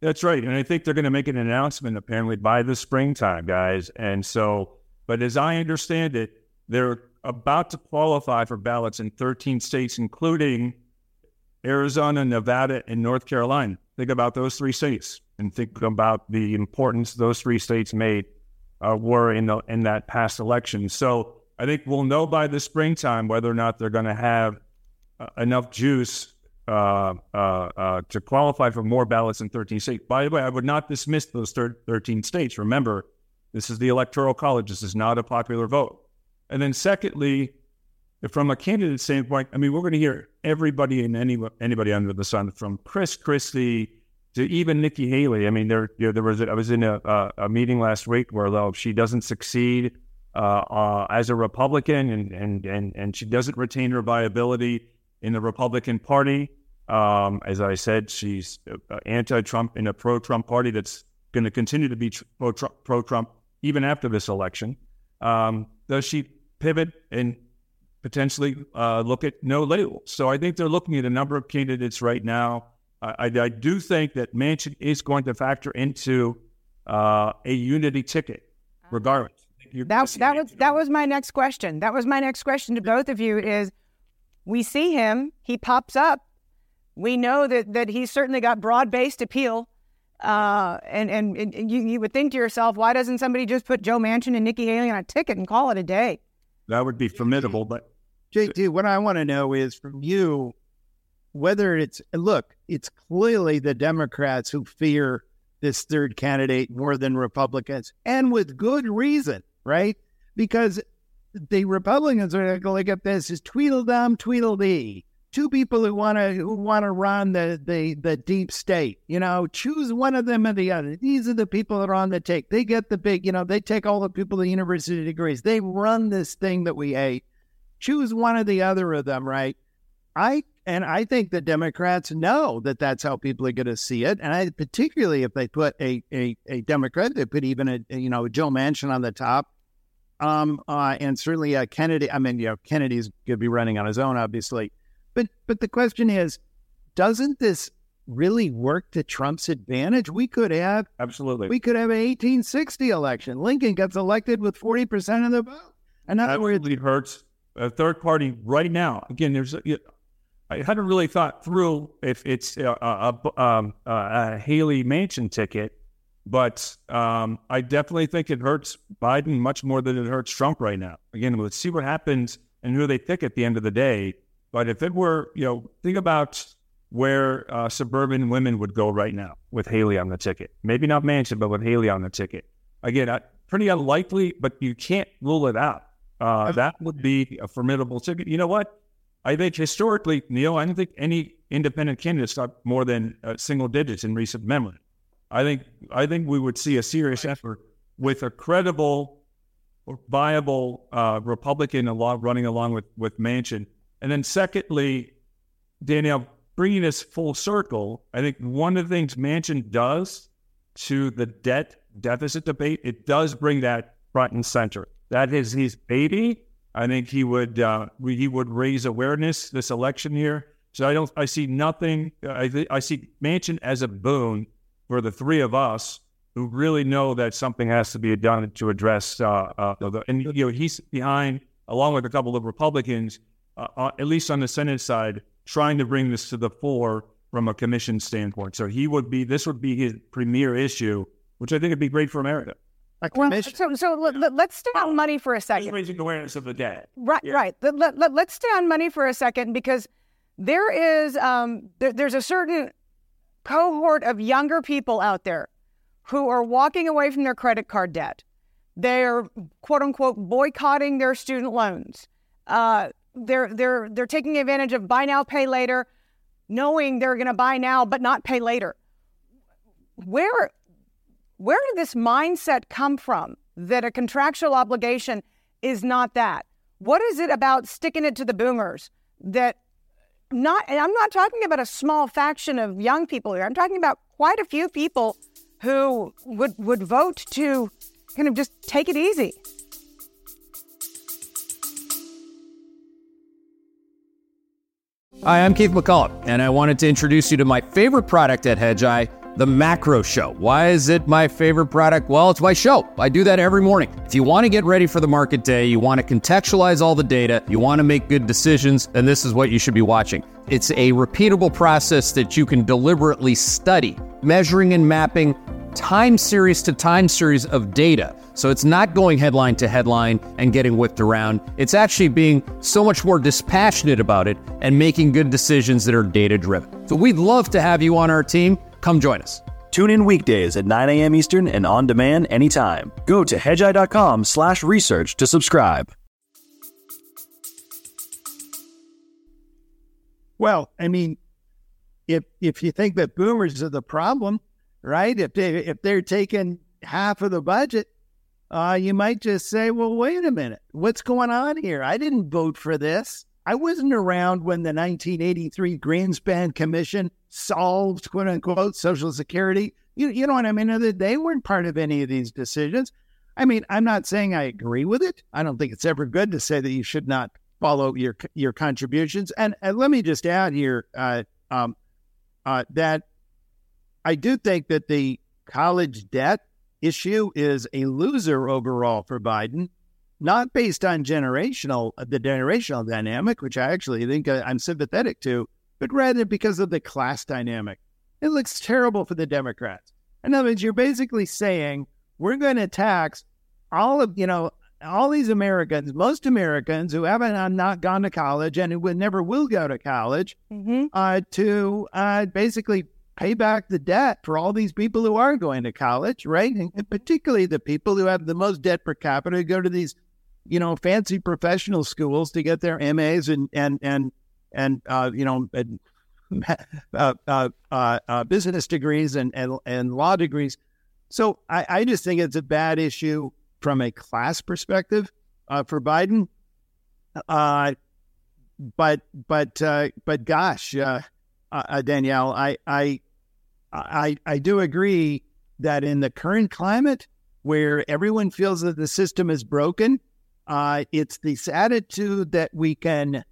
That's right, and I think they're going to make an announcement apparently by the springtime, guys. And so, but as I understand it, they're about to qualify for ballots in 13 states, including Arizona, Nevada, and North Carolina. Think about those three states and think about the importance those three states made uh, were in the in that past election. So I think we'll know by the springtime whether or not they're going to have uh, enough juice uh, uh, uh, to qualify for more ballots in 13 states. By the way, I would not dismiss those 13 states. Remember, this is the electoral college. This is not a popular vote. And then secondly, from a candidate standpoint, I mean, we're going to hear everybody and any, anybody under the sun, from Chris Christie to even Nikki Haley. I mean, there you know, there was a, I was in a, a, meeting last week where though she doesn't succeed uh, uh, as a Republican and, and and and she doesn't retain her viability in the Republican Party, um, as I said, she's uh, anti-Trump in a pro-Trump party that's going to continue to be pro-Trump, even after this election. Um, does she pivot and potentially uh, look at no labels? So I think they're looking at a number of candidates right now. I, I do think that Manchin is going to factor into uh, a unity ticket, regardless. That, that was that was my next question. That was my next question to both of you. Is we see him, he pops up. We know that that he's certainly got broad based appeal. Uh, and, and, and you, you would think to yourself, why doesn't somebody just put Joe Manchin and Nikki Haley on a ticket and call it a day? That would be formidable. But JT, what I want to know is from you, whether it's look, it's clearly the Democrats who fear this third candidate more than Republicans, and with good reason, right? Because the Republicans are going to look at this as Tweedledum, Tweedledee. Two people who want to who want to run the, the the deep state. You know, choose one of them or the other. These are the people that are on the take. They get the big. You know, they take all the people the university degrees. They run this thing that we hate. Choose one or the other of them, right? I and I think the Democrats know that that's how people are going to see it. And I, particularly if they put a, a, a Democrat, they put even a, a, you know Joe Manchin on the top, um, uh, and certainly uh, Kennedy. I mean, you know, Kennedy's going to be running on his own, obviously. But but the question is, doesn't this really work to Trump's advantage? We could have absolutely. We could have an 1860 election. Lincoln gets elected with 40 percent of the vote. And that absolutely hurts a third party right now. Again, there's I hadn't really thought through if it's a, a, um, a Haley Manchin ticket, but um, I definitely think it hurts Biden much more than it hurts Trump right now. Again, let's see what happens and who they pick at the end of the day. But if it were, you know, think about where uh, suburban women would go right now with Haley on the ticket. Maybe not Manchin, but with Haley on the ticket. Again, pretty unlikely, but you can't rule it out. Uh, that would be a formidable ticket. You know what? I think historically, Neil, I don't think any independent candidates got more than uh, single digits in recent memory. I think I think we would see a serious effort with a credible, or viable uh, Republican along, running along with with Manchin, and then secondly, Danielle, bringing this full circle, I think one of the things Manchin does to the debt deficit debate, it does bring that front and center. That is his baby. I think he would uh, he would raise awareness this election year. So I don't I see nothing. I th- I see Manchin as a boon for the three of us who really know that something has to be done to address. Uh, uh, the, and you know he's behind along with a couple of Republicans, uh, uh, at least on the Senate side, trying to bring this to the fore from a commission standpoint. So he would be this would be his premier issue, which I think would be great for America. Well, so so let, us stay on money for a second. Raising awareness of the debt. Right, yeah. right. Let, let, let, us stay on money for a second because there is um, there, there's a certain cohort of younger people out there who are walking away from their credit card debt. They're quote unquote boycotting their student loans. Uh, they're they're they're taking advantage of buy now pay later, knowing they're going to buy now but not pay later. Where where did this mindset come from that a contractual obligation is not that? What is it about sticking it to the boomers that not and I'm not talking about a small faction of young people here. I'm talking about quite a few people who would would vote to kind of just take it easy. Hi, I'm Keith McCullough, and I wanted to introduce you to my favorite product at Hedgeye the Macro Show. Why is it my favorite product? Well, it's my show. I do that every morning. If you want to get ready for the market day, you want to contextualize all the data, you want to make good decisions, then this is what you should be watching. It's a repeatable process that you can deliberately study, measuring and mapping time series to time series of data. So it's not going headline to headline and getting whipped around. It's actually being so much more dispassionate about it and making good decisions that are data driven. So we'd love to have you on our team. Come join us. Tune in weekdays at 9 a.m. Eastern and on demand anytime. Go to hedgeye.com slash research to subscribe. Well, I mean, if if you think that boomers are the problem, right? If they if they're taking half of the budget, uh, you might just say, "Well, wait a minute, what's going on here? I didn't vote for this. I wasn't around when the 1983 Greenspan Commission solved, quote unquote, Social Security. You, you know what I mean? They weren't part of any of these decisions. I mean, I'm not saying I agree with it. I don't think it's ever good to say that you should not follow your your contributions. And, and let me just add here uh, um, uh, that I do think that the college debt issue is a loser overall for Biden not based on generational the generational dynamic, which I actually think uh, I'm sympathetic to, but rather because of the class dynamic. It looks terrible for the Democrats. In other words, you're basically saying we're going to tax all of you know all these Americans, most Americans who haven't not gone to college and who never will go to college, mm-hmm. uh, to uh, basically pay back the debt for all these people who are going to college, right? And particularly the people who have the most debt per capita who go to these you know, fancy professional schools to get their MAs and and and and uh, you know, and, *laughs* uh, uh, uh, uh, business degrees and, and and law degrees. So I, I just think it's a bad issue from a class perspective uh, for Biden. But but but gosh, Danielle, I I I I do agree that in the current climate where everyone feels that the system is broken uh, it's this attitude that we can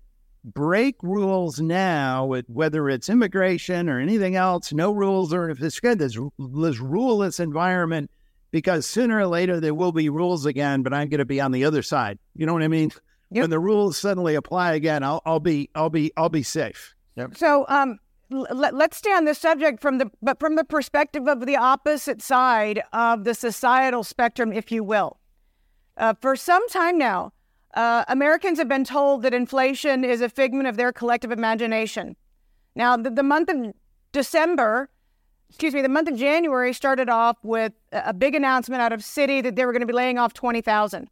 break rules now, whether it's immigration or anything else, no rules, or if it's good, this, this ruleless environment, because sooner or later there will be rules again, but I'm going to be on the other side. You know what I mean? Yep. When the rules suddenly apply again, I'll, I'll be, I'll be, I'll be safe. Yep. So, um, let, us stay on this subject from the but from the perspective of the opposite side of the societal spectrum, if you will. Uh, for some time now, uh, Americans have been told that inflation is a figment of their collective imagination. Now, the, the month of December, excuse me, the month of January started off with a big announcement out of Citi that they were going to be laying off 20,000.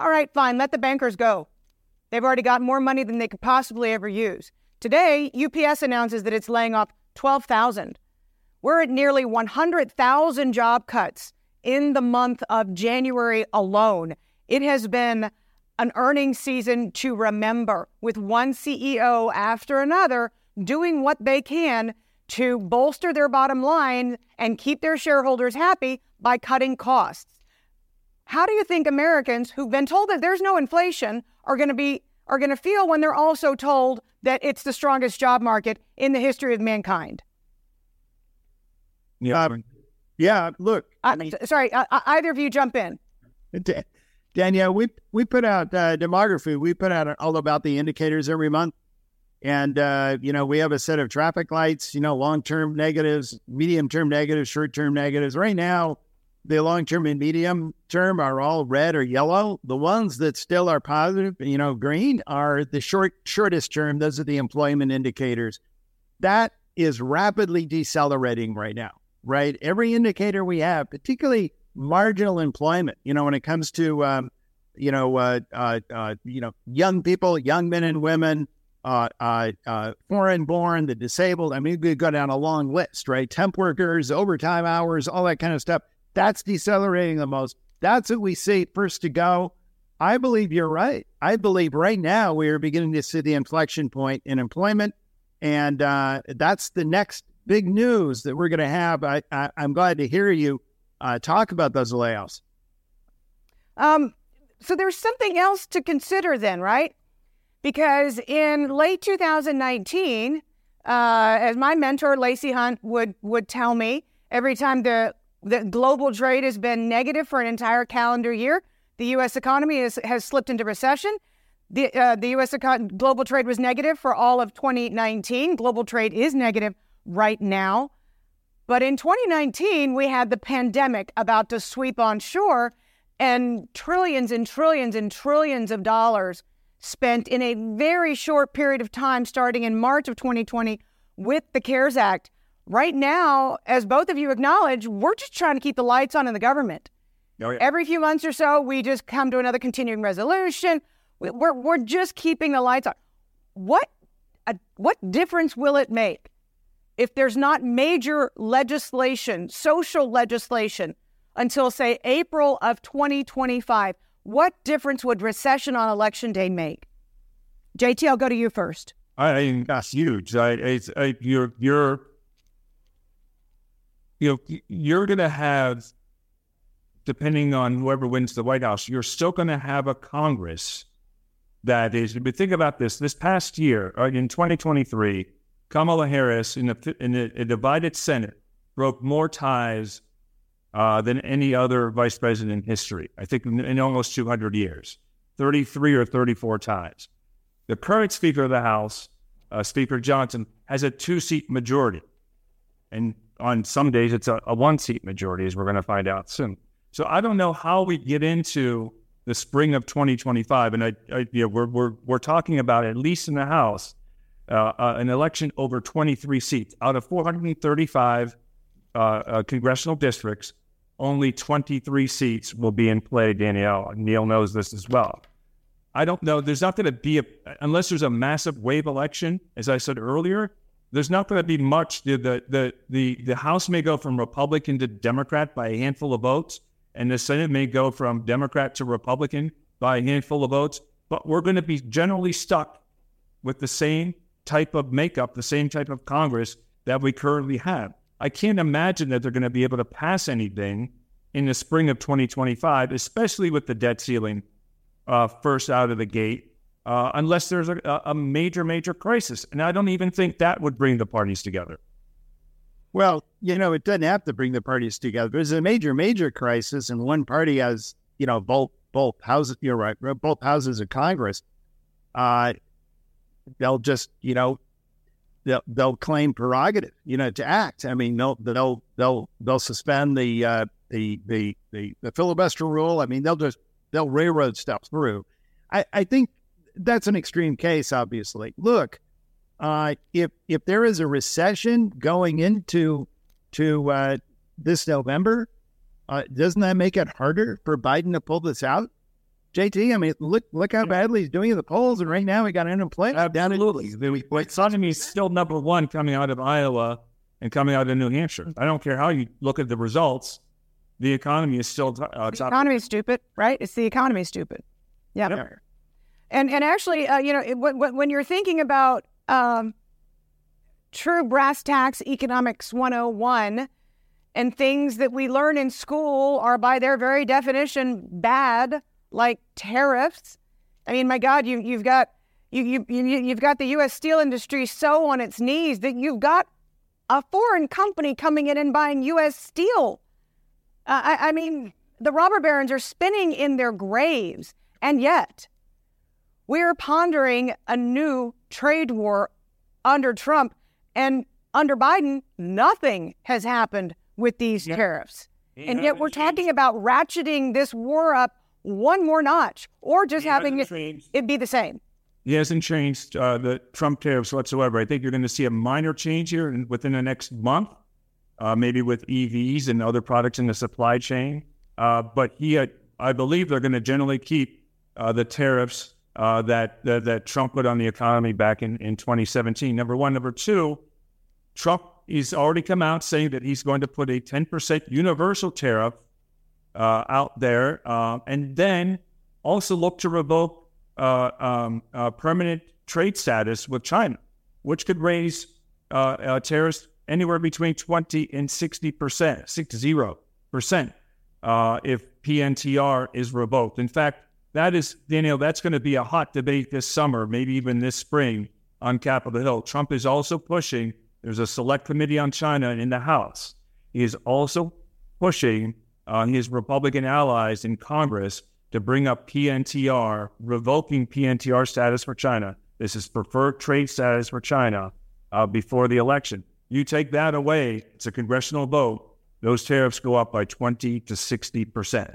All right, fine, let the bankers go. They've already got more money than they could possibly ever use. Today, UPS announces that it's laying off 12,000. We're at nearly 100,000 job cuts in the month of January alone. It has been an earnings season to remember, with one CEO after another doing what they can to bolster their bottom line and keep their shareholders happy by cutting costs. How do you think Americans who've been told that there's no inflation are going to be are going to feel when they're also told that it's the strongest job market in the history of mankind? Yeah, yeah. Look, I mean, sorry, uh, either of you jump in. Danielle, we we put out uh, demography. We put out all about the indicators every month, and uh, you know we have a set of traffic lights. You know, long term negatives, medium term negatives, short term negatives. Right now, the long term and medium term are all red or yellow. The ones that still are positive, you know, green are the short shortest term. Those are the employment indicators. That is rapidly decelerating right now. Right, every indicator we have, particularly marginal employment. You know, when it comes to um, you know uh, uh, uh, you know young people, young men and women, uh, uh, uh, foreign born, the disabled. I mean, we go down a long list, right? Temp workers, overtime hours, all that kind of stuff. That's decelerating the most. That's what we see first to go. I believe you're right. I believe right now we are beginning to see the inflection point in employment, and uh, that's the next big news that we're going to have. I, I, I'm glad to hear you uh, talk about those layoffs. Um, so there's something else to consider then, right? Because in late 2019, uh, as my mentor Lacey Hunt would would tell me, every time the the global trade has been negative for an entire calendar year. The U.S. economy is, has slipped into recession. The, uh, the U.S. Econ- global trade was negative for all of 2019. Global trade is negative right now. But in 2019, we had the pandemic about to sweep on shore and trillions and trillions and trillions of dollars spent in a very short period of time, starting in March of 2020 with the CARES Act right now, as both of you acknowledge, we're just trying to keep the lights on in the government. Oh, yeah. Every few months or so, we just come to another continuing resolution. We're, we're just keeping the lights on. What, uh, what difference will it make if there's not major legislation, social legislation, until, say, April of 2025? What difference would recession on election day make? JT, I'll go to you first. I think that's huge. I, I, you're, you're you know, you're going to have, depending on whoever wins the White House, you're still going to have a Congress that is. But think about this: this past year, uh, in 2023, Kamala Harris, in a, in a, divided Senate, broke more ties uh, than any other vice president in history. I think in, in almost 200 years, 33 or 34 ties. The current Speaker of the House, uh, Speaker Johnson, has a two-seat majority, and on some days it's a, a one seat majority, as we're going to find out soon. So I don't know how we get into the spring of 2025, and I, I you know, we're, we're we're talking about at least in the House uh, uh, an election over 23 seats out of 435 uh, uh, congressional districts. Only 23 seats will be in play. Danielle Neil knows this as well. I don't know. There's not going to be a unless there's a massive wave election, as I said earlier there's not going to be much. The, the, the, the, House may go from Republican to Democrat by a handful of votes, and the Senate may go from Democrat to Republican by a handful of votes. But we're going to be generally stuck with the same type of makeup, the same type of Congress that we currently have. I can't imagine that they're going to be able to pass anything in the spring of 2025, especially with the debt ceiling uh, first out of the gate uh, unless there's a, a major, major crisis. And I don't even think that would bring the parties together. Well, you know, it doesn't have to bring the parties together. There's a major, major crisis, and one party has, you know, both both houses. You're right, both houses of Congress. Uh, they'll just, you know, they'll they'll claim prerogative, you know, to act. I mean, they'll they'll they'll they'll suspend the uh, the, the the the filibuster rule. I mean, they'll just they'll railroad stuff through. I, I think that's an extreme case, obviously. Look, uh, if if there is a recession going into to uh, this November, uh, doesn't that make it harder for Biden to pull this out? JT, I mean, look look how badly he's doing in the polls, and right now we got unemployment down. Absolutely. The economy is still number one coming out of Iowa and coming out of New Hampshire. I don't care how you look at the results. The economy is still uh, The economy is stupid, right? It's the economy stupid. Yeah. Yep. And and actually, uh, you know, it, when, when you're thinking about um, true brass tacks economics 101 and things that we learn in school are by their very definition bad, like tariffs. I mean, my God, you you've got you you, you you've got the U.S. steel industry so on its knees that you've got a foreign company coming in and buying U.S. steel. Uh, I, I mean, the robber barons are spinning in their graves, and yet we're pondering a new trade war under Trump, and under Biden, nothing has happened with these tariffs. and yet we're talking about ratcheting this war up one more notch, or just having it, it be the same. He hasn't changed uh, the Trump tariffs whatsoever. I think you're going to see a minor change here in, within the next month, uh, maybe with EVs and other products in the supply chain. Uh, but he, had, I believe, they're going to generally keep uh, the tariffs uh, that, that that Trump put on the economy back in, in 2017. Number one, number two, Trump he's already come out saying that he's going to put a 10% universal tariff uh, out there, uh, and then also look to revoke uh, um, uh, permanent trade status with China, which could raise uh, uh, tariffs anywhere between 20 and 60 percent, six zero percent, uh, if PNTR is revoked. In fact, that is Danielle. That's going to be a hot debate this summer, maybe even this spring on Capitol Hill. Trump is also pushing. There's a select committee on China in the House. He is also pushing his Republican allies in Congress to bring up PNTR, revoking PNTR status for China. This is preferred trade status for China uh, before the election. You take that away, it's a congressional vote. Those tariffs go up by 20 to 60 percent.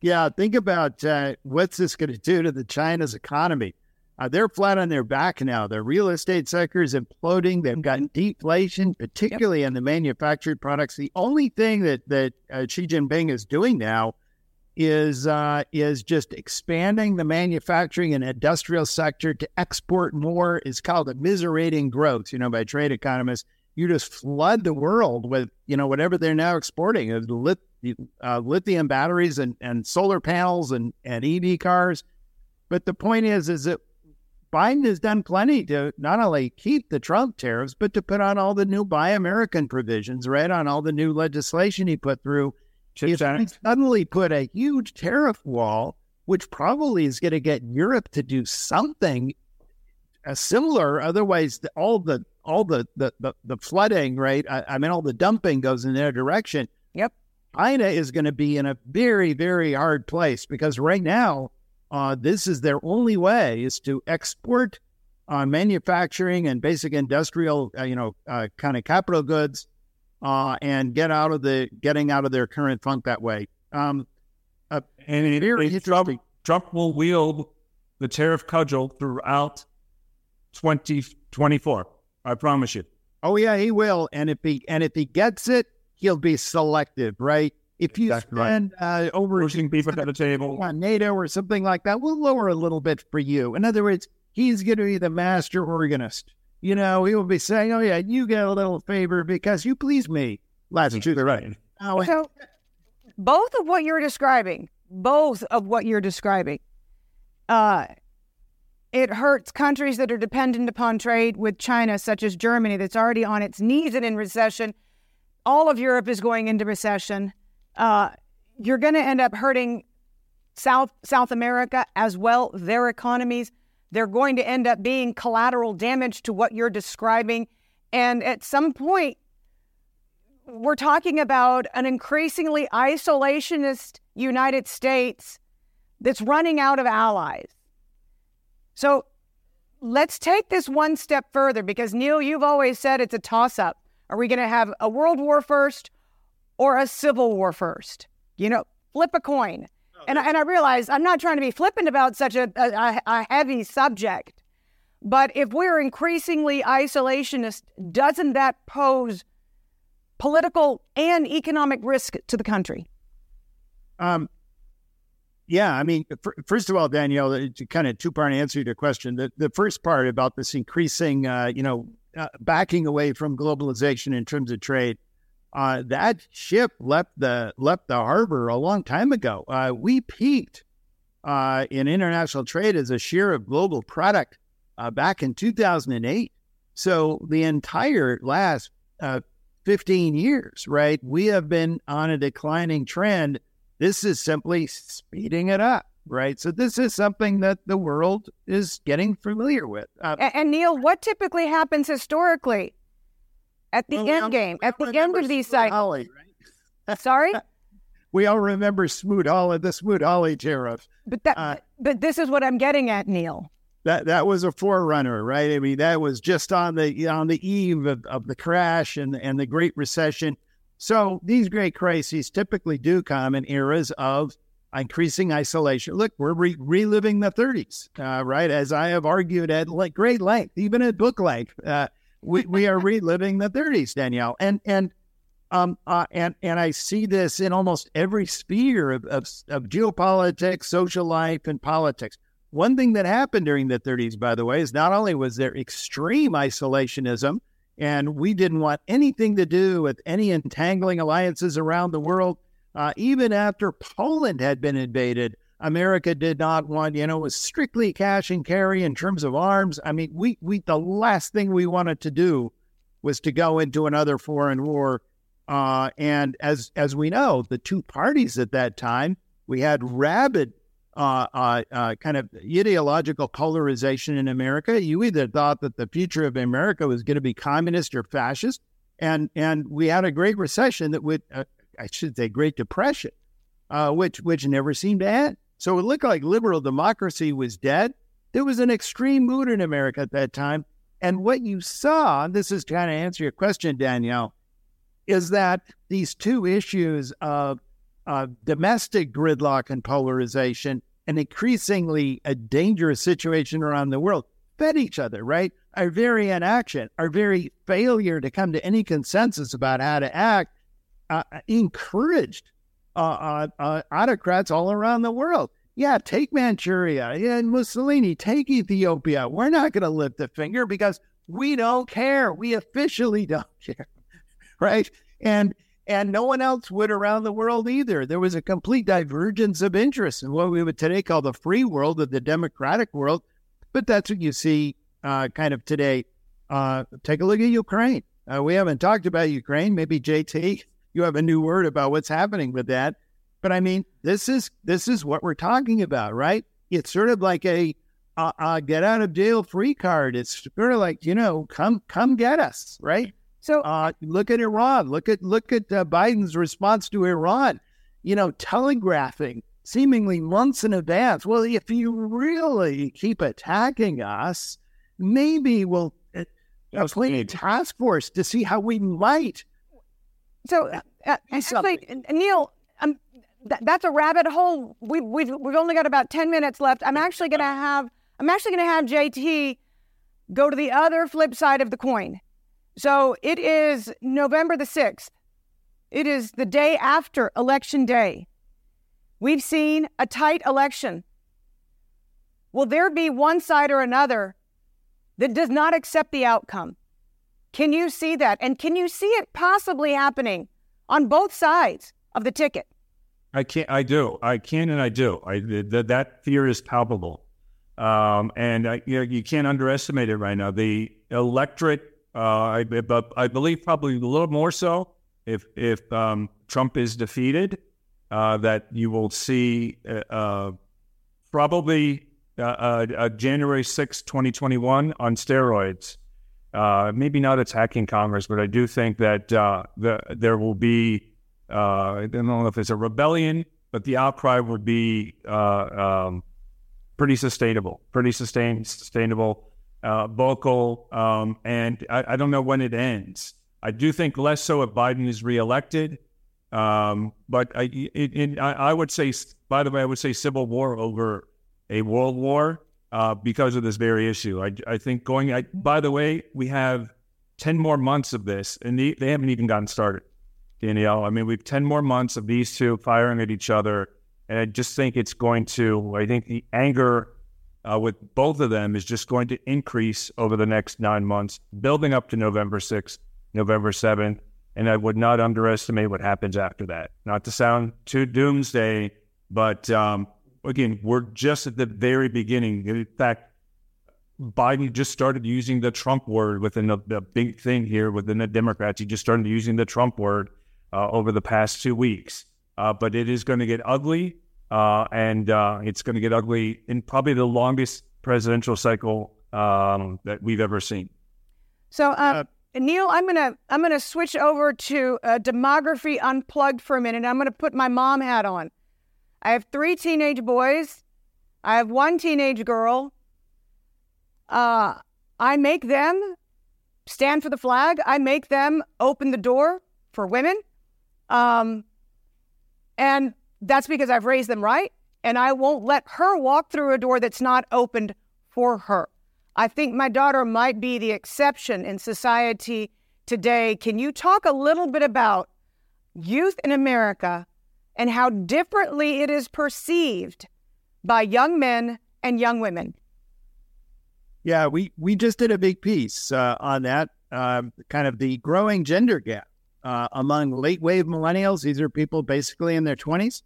Yeah, think about uh, what's this going to do to the China's economy. Uh, they're flat on their back now. Their real estate sector is imploding. They've got deflation, particularly in the manufactured products. The only thing that that uh, Xi Jinping is doing now is uh, is just expanding the manufacturing and industrial sector to export more. It's called immiserating growth, you know, by trade economists. You just flood the world with you know whatever they're now exporting, lit, uh, lithium batteries and, and solar panels and, and EV cars. But the point is, is that Biden has done plenty to not only keep the Trump tariffs, but to put on all the new Buy American provisions, right? On all the new legislation he put through. He's suddenly put a huge tariff wall, which probably is going to get Europe to do something uh, similar. Otherwise, all the all the the, the, the flooding, right? I, I mean, all the dumping goes in their direction. Yep. China is going to be in a very, very hard place because right now, uh, this is their only way is to export uh, manufacturing and basic industrial, uh, you know, uh, kind of capital goods, uh, and get out of the getting out of their current funk that way. Um, uh, And it, Very it- Trump. Trump will wield the tariff cudgel throughout 2024. I promise you. oh yeah, he will, and if he and if he gets it, he'll be selective, right? If you Exactly right. spend uh, over Pushing people to the table. on NATO or something like that, we'll lower a little bit for you. In other words, he's going to be the master organist. You know, he will be saying, "Oh yeah, you get a little favor because you please me." Last Absolutely right. Oh, So, both of what you're describing, both of what you're describing, uh, it hurts countries that are dependent upon trade with China, such as Germany, that's already on its knees and in recession. All of Europe is going into recession. Uh, you're going to end up hurting South South America as well. Their economies, they're going to end up being collateral damage to what you're describing. And at some point, we're talking about an increasingly isolationist United States that's running out of allies. So let's take this one step further because, Neil, you've always said it's a toss up. Are we going to have a world war first or a civil war first? You know, flip a coin. And, I- and I realize I'm not trying to be flippant about such a, a, a heavy subject, but if we're increasingly isolationist, doesn't that pose political and economic risk to the country? um, Yeah, I mean, first of all, Danielle, to kind of two part answer to your question. The, the first part about this increasing, uh, you know, uh, backing away from globalization in terms of trade, uh, that ship left the left the harbor a long time ago. Uh, we peaked uh, in international trade as a share of global product uh, back in 2008. So the entire last 15 years, right, we have been on a declining trend this is simply speeding it up, right? So this is something that the world is getting familiar with. Uh, and, and, Neil, what typically happens historically at the well, end game, at the end of these cycles? Right? *laughs* Sorry. we all remember Smoot Hawley, the Smoot Hawley tariff. But that, uh, but this is what I'm getting at, Neil. That that was a forerunner, right? I mean, that was just on the on the eve of, of the crash and and the Great Recession. So these great crises typically do come in eras of increasing isolation. Look, we're re- reliving the 30s, uh, right? As I have argued at like great length, even at book length, uh, we, we are *laughs* reliving the 30s, Danielle. And and um uh, and and I see this in almost every sphere of, of of geopolitics, social life, and politics. One thing that happened during the 30s, by the way, is not only was there extreme isolationism and we didn't want anything to do with any entangling alliances around the world. Uh, even after Poland had been invaded, America did not want, you know, it was strictly cash and carry in terms of arms. I mean, we, we the last thing we wanted to do was to go into another foreign war. Uh, and as as we know, the two parties at that time, we had rabid uh, uh, uh, kind of ideological polarization in America. You either thought that the future of America was going to be communist or fascist, and and we had a great recession that would, uh, I should say, Great Depression, uh, which which never seemed to end. So it looked like liberal democracy was dead. There was an extreme mood in America at that time, and what you saw, and this is to kind of answer your question, Danielle, is that these two issues of uh, domestic gridlock and polarization, and increasingly a dangerous situation around the world fed each other, right? Our very inaction, our very failure to come to any consensus about how to act uh, encouraged uh, uh, uh autocrats all around the world. Yeah, take Manchuria. Yeah, Mussolini, take Ethiopia. We're not going to lift a finger because we don't care. We officially *laughs* don't care, right? And and no one else would around the world either. There was a complete divergence of interest in what we would today call the free world or the democratic world. But that's what you see uh, kind of today. Uh, take a look at Ukraine. Uh, we haven't talked about Ukraine. Maybe JT, you have a new word about what's happening with that. But I mean, this is this is what we're talking about, right? It's sort of like a get out of jail free card. It's sort of like you know, come come get us, right? So uh, look at Iran. Look at look at uh, Biden's response to Iran. You know, telegraphing seemingly months in advance. Well, if you really keep attacking us, maybe we'll uh, a task force to see how we might. So, uh, uh actually, Neil, um, th- that's a rabbit hole. We, we've we've only got about ten minutes left. I'm actually going to have I'm actually going to have JT go to the other flip side of the coin so it is November the 6th. It is the day after Election Day. We've seen a tight election. Will there be one side or another that does not accept the outcome? Can you see that? And can you see it possibly happening on both sides of the ticket? I can I do. I can and I do. I th- that fear is palpable, um, and I, you, know, you can't underestimate it right now. The electorate uh, I, I believe probably a little more so if if um, Trump is defeated, uh, that you will see uh, uh probably uh, uh, January 6, 2021 on steroids. Maybe not attacking Congress, but I do think that the, there will be, uh, I don't know if it's a rebellion, but the outcry would be um, pretty sustainable, pretty sustain, sustainable uh, vocal, um, and I, I, don't know when it ends. I do think less so if Biden is reelected, um, but I, it, it, I, would say, by the way, I would say civil war over a world war uh, because of this very issue. I, I think going. I, by the way, we have ten more months of this, and they, they haven't even gotten started. Danielle, I mean, we've ten more months of these two firing at each other And I just think it's going to, I think the anger uh, with both of them is just going to increase over the next nine months, building up to November 6th, November 7th. And I would not underestimate what happens after that. Not to sound too doomsday, but um, again, we're just at the very beginning. In fact, Biden just started using the Trump word within the, the big thing here within the Democrats. He just started using the Trump word uh, over the past two weeks. Uh, but it is going to get ugly, uh, and uh, it's going to get ugly in probably the longest presidential cycle um, that we've ever seen. So, uh, Neil, I'm gonna I'm gonna switch over to uh, demography unplugged for a minute. I'm gonna put my mom hat on. I have three teenage boys. I have one teenage girl. Uh, I make them stand for the flag. I make them open the door for women. Um, and that's because I've raised them right. And I won't let her walk through a door that's not opened for her. I think my daughter might be the exception in society today. Can you talk a little bit about youth in America and how differently it is perceived by young men and young women? Yeah, we, we just did a big piece uh, on that, uh, kind of the growing gender gap uh, among late wave millennials. These are people basically in their 20s.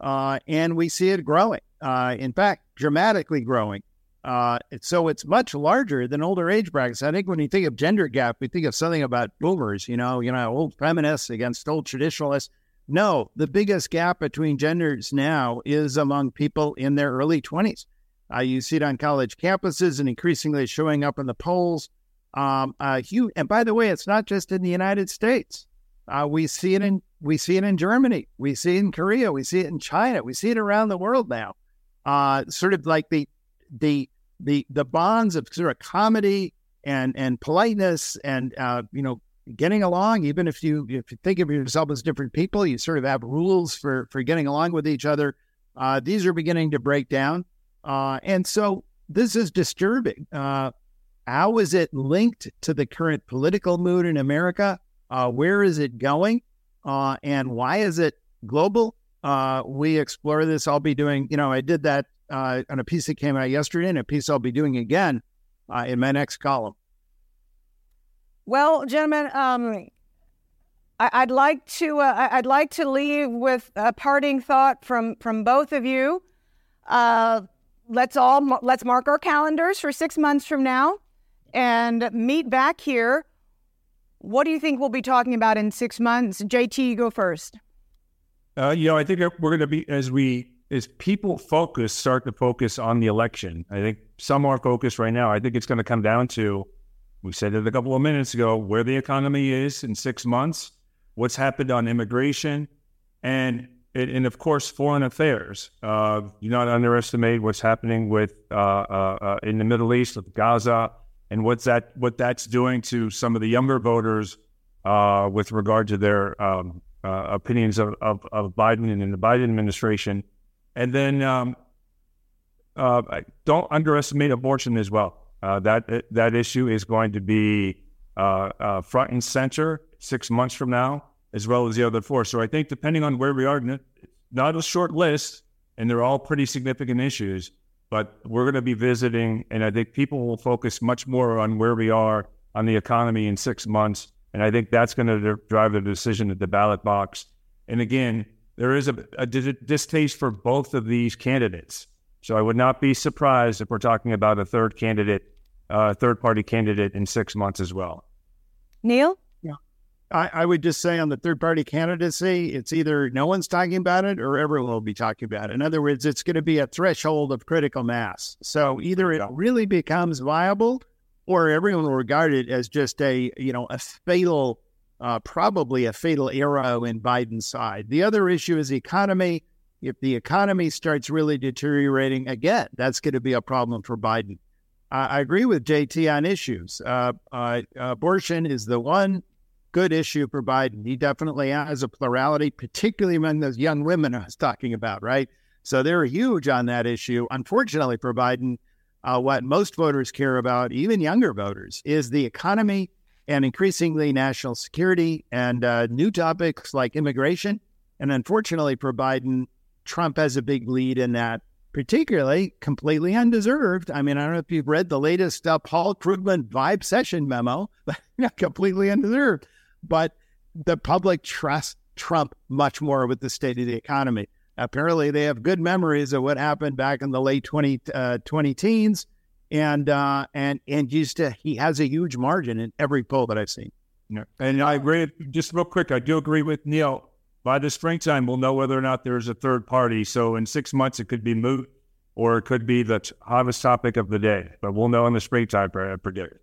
Uh, and we see it growing. Uh, in fact, dramatically growing. Uh, so it's much larger than older age brackets. I think when you think of gender gap, we think of something about boomers, you know, you know, old feminists against old traditionalists. No, the biggest gap between genders now is among people in their early 20s. Uh, you see it on college campuses and increasingly showing up in the polls. Um, uh, huge, and by the way, it's not just in the United States. Uh, we see it in we see it in Germany, we see it in Korea, we see it in China, we see it around the world now. Uh, sort of like the the the the bonds of sort of comedy and and politeness and uh, you know getting along. Even if you if you think of yourself as different people, you sort of have rules for for getting along with each other. Uh, these are beginning to break down, uh, and so this is disturbing. Uh, how is it linked to the current political mood in America? Uh, where is it going? Uh, and why is it global? Uh, we explore this. I'll be doing, you know, I did that uh, on a piece that came out yesterday and a piece I'll be doing again in my next column. Well, gentlemen, um, I, would like to uh, I'd like to leave with a parting thought from from both of you. let's all let's mark our calendars for six months from now and meet back here what do you think we'll be talking about in six months? JT, you go first. Uh, you know, I think we're going to be as we as people focus start to focus on the election. I think some are focused right now. I think it's going to come down to we said it a couple of minutes ago where the economy is in six months, what's happened on immigration, and and of course foreign affairs. Uh, do not underestimate what's happening with uh, uh, uh in the Middle East with Gaza and what's that what that's doing to some of the younger voters uh, with regard to their um, uh, opinions of, of, of, Biden and the Biden administration. And then um, don't underestimate abortion as well. Uh, that that issue is going to be uh, uh, front and center six months from now, as well as the other four. So I think depending on where we are, not a short list, and they're all pretty significant issues but we're going to be visiting, and I think people will focus much more on where we are on the economy in six months. And I think that's going to drive the decision at the ballot box. And again, there is a, a distaste for both of these candidates. So I would not be surprised if we're talking about a third candidate, uh, third party candidate in six months as well. Neil? I, I, would just say on the third party candidacy, it's either no one's talking about it or everyone will be talking about it. In other words, it's going to be a threshold of critical mass. So either it really becomes viable or everyone will regard it as just a, you know, a fatal, uh, probably a fatal arrow in Biden's side. The other issue is economy. If the economy starts really deteriorating again, that's going to be a problem for Biden. I agree with JT on issues. Uh, uh, abortion is the one good issue for Biden. He definitely has a plurality, particularly among those young women I was talking about, right? So they're huge on that issue. Unfortunately for Biden, uh, what most voters care about, even younger voters, is the economy and increasingly national security and uh, new topics like immigration. And unfortunately for Biden, Trump has a big lead in that, particularly completely undeserved. I mean, I don't know if you've read the latest uh, Paul Krugman vibecession memo, *laughs* but completely undeserved. But the public trusts Trump much more with the state of the economy. Apparently, they have good memories of what happened back in the late 20, uh, 20 teens. And, uh, and, and just, uh, he has a huge margin in every poll that I've seen. And I agree, just real quick, I do agree with Neil. By the springtime, we'll know whether or not there's a third party. So in six months, it could be moot or it could be the hottest topic of the day. But we'll know in the springtime, I predict.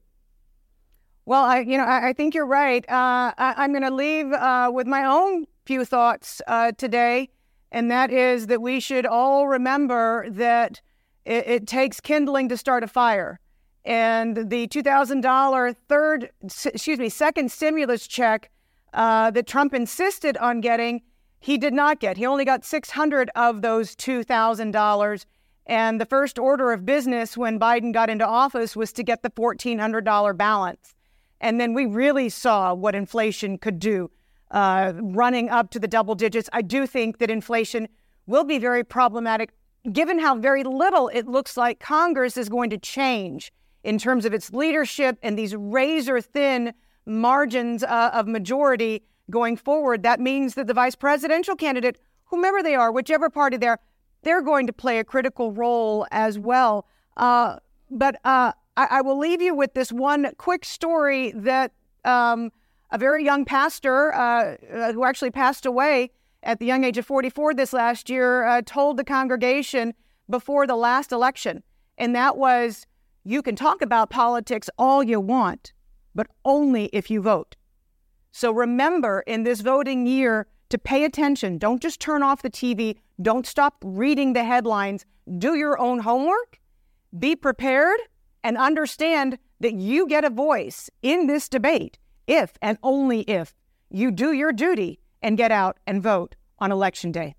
Well, I, you know, I, I think you're right. Uh, I, am going to leave uh, with my own few thoughts uh, today, and that is that we should all remember that it, it takes kindling to start a fire, and the two thousand dollar third, excuse me, second stimulus check uh, that Trump insisted on getting, he did not get. He only got six hundred of those two thousand dollars. And the first order of business when Biden got into office was to get the $1,400 balance. And then we really saw what inflation could do, uh, running up to the double digits. I do think that inflation will be very problematic, given how very little it looks like Congress is going to change in terms of its leadership and these razor thin margins uh, of majority going forward. That means that the vice presidential candidate, whomever they are, whichever party they're, they're going to play a critical role as well. Uh, but uh, I, I will leave you with this one quick story that um, a very young pastor uh, uh who actually passed away at the young age of 44 this last year uh, told the congregation before the last election. And that was you can talk about politics all you want, but only if you vote. So remember in this voting year to pay attention. Don't just turn off the TV. Don't stop reading the headlines. Do your own homework. Be prepared and understand that you get a voice in this debate if and only if you do your duty and get out and vote on election day.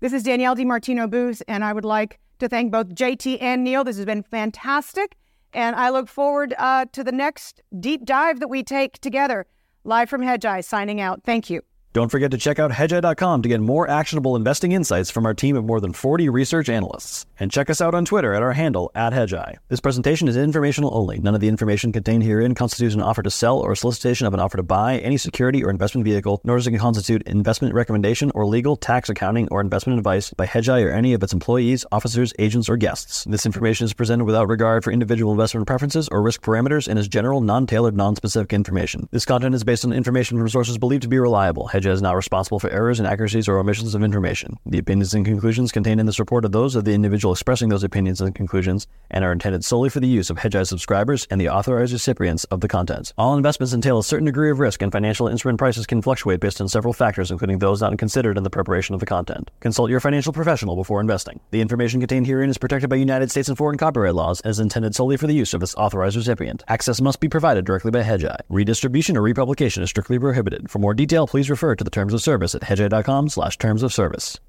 This is Danielle DiMartino Booth, and I would like to thank both JT and Neil. This has been fantastic, and I look forward uh, to the next deep dive that we take together. Live from Hedgeye, signing out. Thank you. Don't forget to check out hedgeye.com to get more actionable investing insights from our team of more than 40 research analysts. And check us out on Twitter at our handle, at hedgeye. This presentation is informational only. None of the information contained herein constitutes an offer to sell or solicitation of an offer to buy any security or investment vehicle, nor does it constitute investment recommendation or legal, tax, accounting, or investment advice by Hedgeye or any of its employees, officers, agents, or guests. This information is presented without regard for individual investment preferences or risk parameters and is general, non-tailored, non-specific information. This content is based on information from sources believed to be reliable. Hedgeye is not responsible for errors, inaccuracies, or omissions of information. The opinions and conclusions contained in this report are those of the individual expressing those opinions and conclusions and are intended solely for the use of Hedgeye subscribers and the authorized recipients of the contents. All investments entail a certain degree of risk, and financial instrument prices can fluctuate based on several factors, including those not considered in the preparation of the content. Consult your financial professional before investing. The information contained herein is protected by United States and foreign copyright laws and is intended solely for the use of its authorized recipient. Access must be provided directly by Hedgeye. Redistribution or republication is strictly prohibited. For more detail, please refer to the terms of service at hedgeye.com slash terms of service.